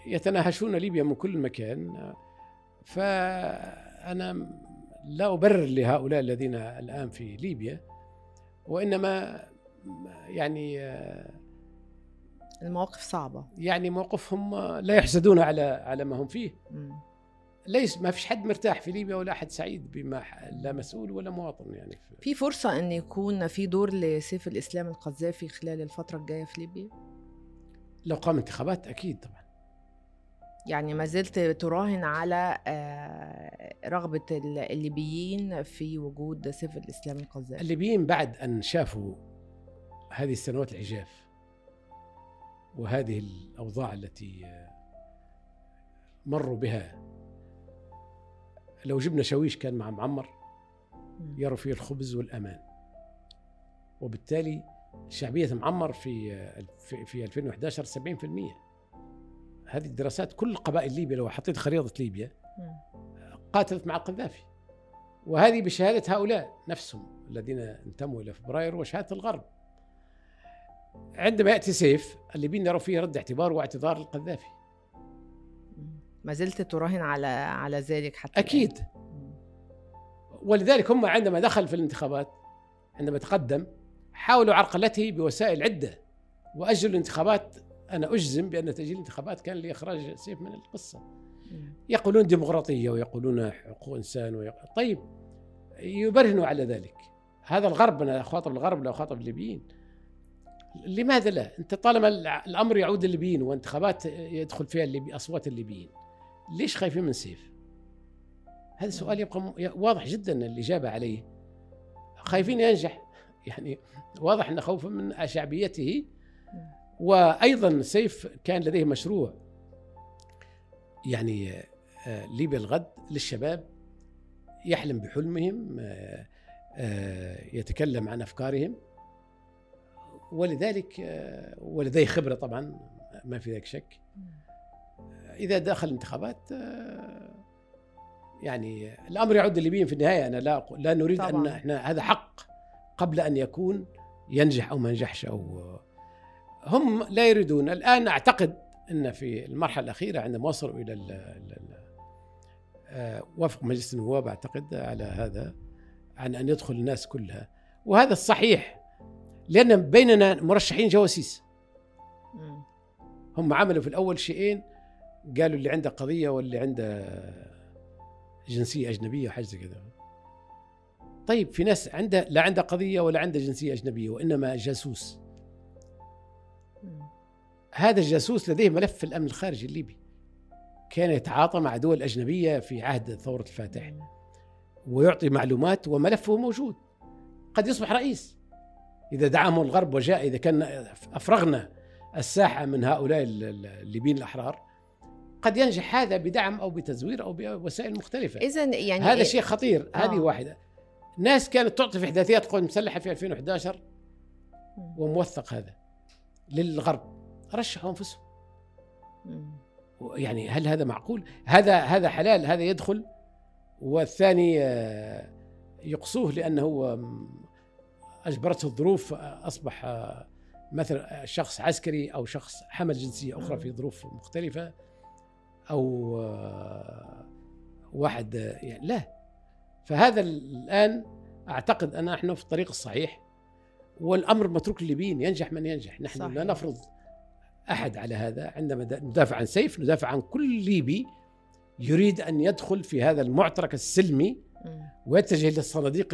يتناهشون ليبيا من كل مكان. فأنا لا أبرر لهؤلاء الذين الآن في ليبيا وإنما يعني المواقف صعبة. يعني موقفهم لا يحسدون على على ما هم فيه. ليس ما فيش حد مرتاح في ليبيا ولا أحد سعيد بما لا مسؤول ولا مواطن يعني. في في فرصة أن يكون في دور لسيف الإسلام القذافي خلال الفترة الجاية في ليبيا؟ لو قام انتخابات أكيد طبعا. يعني ما زلت تراهن على آه، رغبة ال- الليبيين في وجود سيف الإسلام القذافي الليبيين بعد أن شافوا هذه السنوات العجاف وهذه الأوضاع التي مروا بها لو جبنا شويش كان مع معمر. يروا فيه الخبز والأمان وبالتالي شعبية معمر في في في 2011 70% هذه الدراسات كل قبائل ليبيا لو حطيت خريطة ليبيا. قاتلت مع القذافي وهذه بشهادة هؤلاء نفسهم الذين انتموا إلى فبراير وشهادة الغرب عندما يأتي سيف الليبيين يروا فيه رد اعتبار واعتذار للقذافي. ما زلت تراهن على على ذلك حتى الآن. مم. ولذلك هم عندما دخل في الانتخابات عندما تقدم حاولوا عرقلته بوسائل عدة وأجلوا الانتخابات أنا أجزم بأن تأجيل الانتخابات كان لإخراج سيف من القصة. يقولون ديمقراطية ويقولون حقوق إنسان ويق... طيب يبرهنوا على ذلك. هذا الغرب أنا أخاطب الغرب لا أخاطب الليبيين. لماذا لا؟ أنت طالما الأمر يعود للليبيين وانتخابات يدخل فيها الليبي أصوات الليبيين ليش خايفين من سيف؟ هذا سؤال يبقى واضح جدا الإجابة عليه. خايفين ينجح. يعني واضح أن خوفا من شعبيته وأيضا سيف كان لديه مشروع يعني آه، ليبيا الغد للشباب يحلم بحلمهم آه، آه، يتكلم عن أفكارهم ولذلك ولديه خبرة طبعا ما في ذلك شك. إذا دخل الانتخابات يعني الأمر يعود للليبيين في النهاية. أنا لا لا نريد أن طبعاً. إحنا هذا حق قبل أن يكون ينجح أو ما ينجحش أو هم لا يريدون. الآن أعتقد إن في المرحلة الأخيرة عندما وصلوا إلى ال ال ال وفق مجلس النواب أعتقد على هذا عن أن يدخل الناس كلها. وهذا الصحيح لأن بيننا مرشحين جواسيس. هم عملوا في الأول شيئين قالوا اللي عنده قضية واللي عنده جنسية أجنبية وحاجه كذا. طيب في ناس عنده لا عنده قضية ولا عنده جنسية أجنبية وإنما جاسوس. هذا الجاسوس لديه ملف في الأمن الخارجي الليبي. كان يتعاطى مع دول أجنبية في عهد ثورة الفاتح. ويعطي معلومات وملفه موجود. قد يصبح رئيس. إذا دعمه الغرب وجاء إذا كان أفرغنا الساحة من هؤلاء الليبيين الأحرار قد ينجح هذا بدعم أو بتزوير أو بوسائل مختلفة. اذا يعني هذا شيء خطير. آه. هذه واحدة. ناس كانت تعطي في إحداثيات القوات المسلحه في 2011 وموثق هذا للغرب. رشحوا أنفسهم. يعني هل هذا معقول؟ هذا هذا حلال هذا يدخل. والثاني آه، يقصوه لأنه أجبرته الظروف أصبح آه، مثلا شخص عسكري أو شخص حمل جنسية أخرى في ظروف مختلفة أو آه، واحد يعني لا. فهذا الآن أعتقد أن نحن في الطريق الصحيح. والأمر متروك لليبيين ينجح من ينجح. نحن صحيح. لا نفرض أحد على هذا. عندما ندافع عن سيف ندافع عن كل ليبي يريد أن يدخل في هذا المعترك السلمي ويتجه للصناديق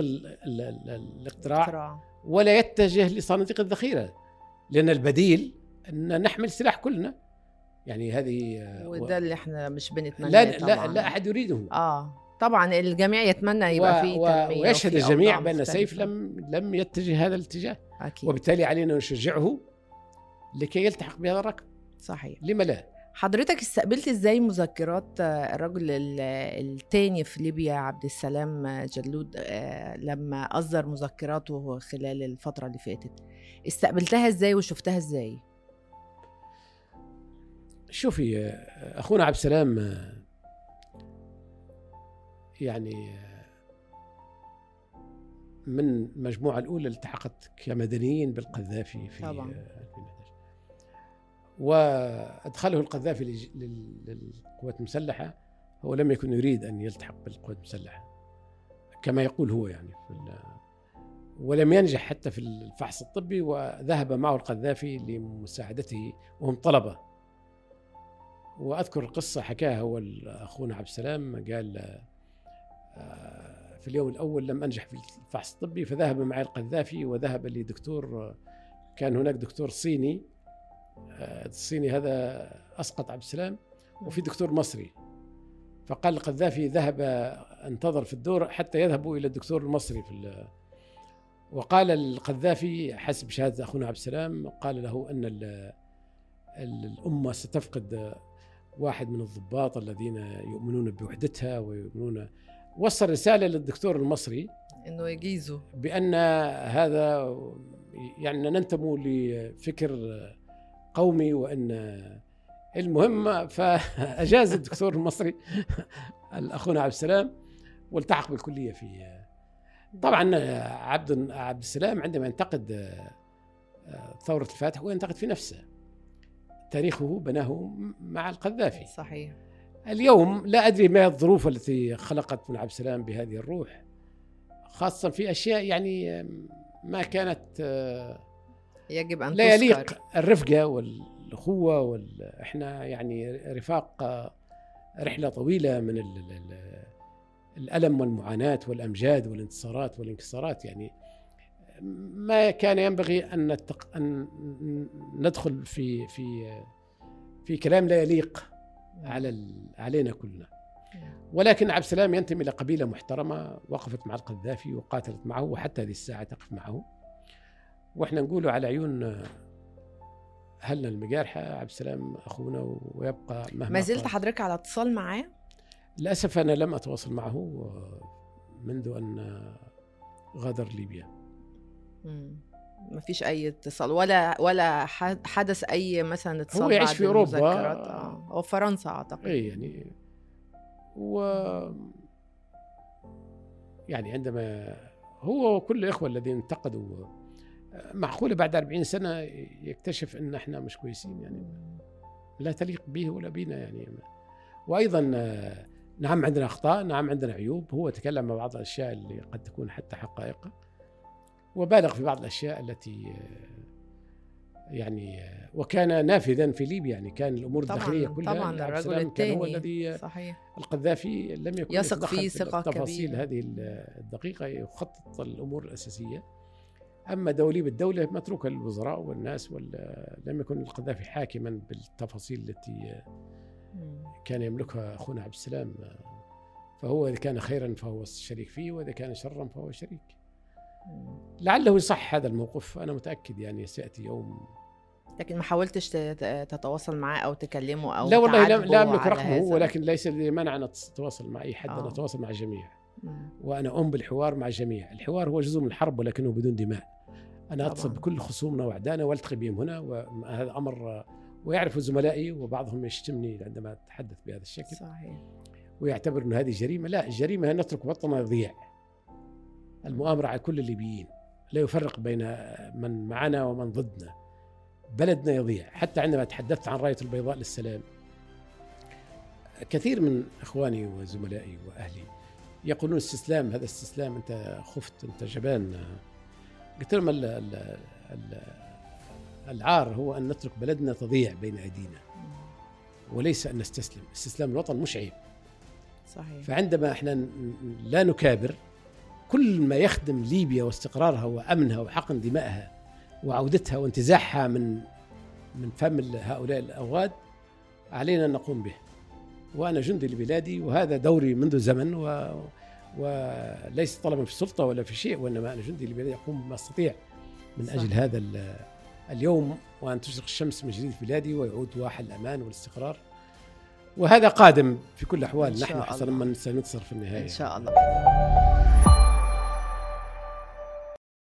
الاقتراع ولا يتجه لصناديق الذخيرة لأن البديل أن نحمل سلاح كلنا. يعني هذه وده اللي إحنا مش بنتمنى لا لا لا أحد يريده. آه. طبعا الجميع يتمنى يبقى في تنمية ويشهد الجميع بأن سيف لم لم يتجه هذا الاتجاه. أكيد. وبالتالي علينا أن نشجعه لكي يلتحق بهذا الركب صحيح. لما لا؟ حضرتك استقبلت إزاي مذكرات الرجل الثاني في ليبيا عبد السلام جلود آه، لما أصدر مذكراته خلال الفترة اللي فاتت؟ استقبلتها إزاي وشفتها إزاي؟ شوفي أخونا عبد السلام يعني من المجموعه الأولى التحقت كمدنيين بالقذافي في طبعا. وأدخله القذافي للقوات المسلحة. هو لم يكن يريد أن يلتحق بالقوات المسلحة كما يقول هو يعني في ولم ينجح حتى في الفحص الطبي وذهب معه القذافي لمساعدته وهم طلبة. وأذكر القصة حكاها هو اخونا عبد السلام قال آه، في اليوم الأول لم أنجح في الفحص الطبي فذهب معي القذافي وذهب لدكتور كان هناك دكتور صيني الصيني هذا أسقط عبد السلام وفي دكتور مصري. فقال القذافي ذهب انتظر في الدور حتى يذهبوا إلى الدكتور المصري في وقال القذافي حسب شهاده أخونا عبد السلام قال له أن الأمة ستفقد واحد من الضباط الذين يؤمنون بوحدتها ويؤمنون. وصل رسالة للدكتور المصري إنه يجيزوا بأن هذا يعني ننتموا لفكر قومي وإن المهم فأجاز الدكتور المصري اخونا عبد السلام والتحق بالكلية في طبعا عبد عبد السلام عندما ينتقد ثورة الفاتح هو ينتقد في نفسه. تاريخه بناه مع القذافي. صحيح. اليوم لا أدري ما الظروف التي خلقت من عبد السلام بهذه الروح خاصة في أشياء يعني ما كانت يجب أن لا يليق الرفقة والأخوة وال... إحنا يعني رفاق رحلة طويلة من ال... الألم والمعاناة والأمجاد والانتصارات والانكسارات. يعني ما كان ينبغي أن نتق... أن ندخل في في في كلام لا يليق على ال... علينا كلنا. ولكن عبد السلام ينتمي إلى قبيلة محترمة وقفت مع القذافي وقاتلت معه وحتى هذه الساعة تقف معه. وإحنا نقوله على عيون أهلنا المجارحة عبد السلام أخونا ويبقى مهما ما زلت حضرتك على اتصال معاه؟ للأسف أنا لم أتواصل معه منذ أن غادر ليبيا. ما فيش أي اتصال ولا ولا حدث أي مثلا اتصال هو يعيش في أوروبا. آه. أو فرنسا أعتقد. اي يعني و يعني عندما هو وكل الإخوة الذين انتقدوا معقولة بعد 40 سنة يكتشف إن إحنا مش كويسين يعني لا تليق به ولا بنا يعني وأيضا آه، نعم عندنا أخطاء نعم عندنا عيوب هو تكلم عن بعض الأشياء اللي قد تكون حتى حقائق وبالغ في بعض الأشياء التي آه، يعني آه، وكان نافذا في ليبيا يعني كان الأمور الداخلية كلها طبعاً عبد الرجل كان هو الثاني. الذي صحيح القذافي لم يكن يثق فيه في ثقة التفاصيل كبيرة. هذه الدقيقة يخطط الأمور الأساسية أما دوليب الدولة متروكة للوزراء والناس وال- لم يكن القذافي حاكما بالتفاصيل التي. كان يملكها أخونا عبد السلام فهو إذا كان خيرا فهو شريك فيه وإذا كان شرا فهو شريك. لعله يصح هذا الموقف أنا متأكد يعني سيأتي يوم لكن ما حاولتش تت- تتواصل معاه أو تكلمه أو لا والله لا, لا على رقمه؟ ولكن ليس لي مانع أن أتواصل مع أي حد أنا آه. أتواصل مع الجميع. وأنا أم بالحوار مع الجميع، الحوار هو جزء من الحرب ولكنه بدون دماء. أنا اتصل طبعاً. بكل خصومنا وأعدائنا والتقي بهم هنا وهذا أمر ويعرف زملائي وبعضهم يشتمني عندما أتحدث بهذا الشكل صحيح ويعتبر إنه هذه جريمة، لا الجريمة هي نترك وطننا يضيع. المؤامرة على كل الليبيين، لا يفرق بين من معنا ومن ضدنا. بلدنا يضيع، حتى عندما تحدثت عن راية البيضاء للسلام كثير من إخواني وزملائي وأهلي يقولون استسلام هذا استسلام أنت خفت أنت جبان قلت لهم ال ال ال العار هو أن نترك بلدنا تضيع بين أيدينا مم. وليس أن نستسلم، استسلام الوطن مش عيب، صحيح فعندما إحنا لا نكابر كل ما يخدم ليبيا واستقرارها وأمنها وحقن دمائها وعودتها وانتزاعها من من فم هؤلاء الأوغاد علينا أن نقوم به. وأنا جندي لبلادي وهذا دوري منذ زمن و وليس طلبا في السلطة ولا في شيء وإنما أنا جندي لبلادي اقوم بما استطيع من صح. أجل هذا ال- اليوم وأن تشرق الشمس من جديد في بلادي ويعود واحد الأمان والاستقرار وهذا قادم في كل الأحوال نحن حسنا الله. من سننتصر في النهاية إن شاء الله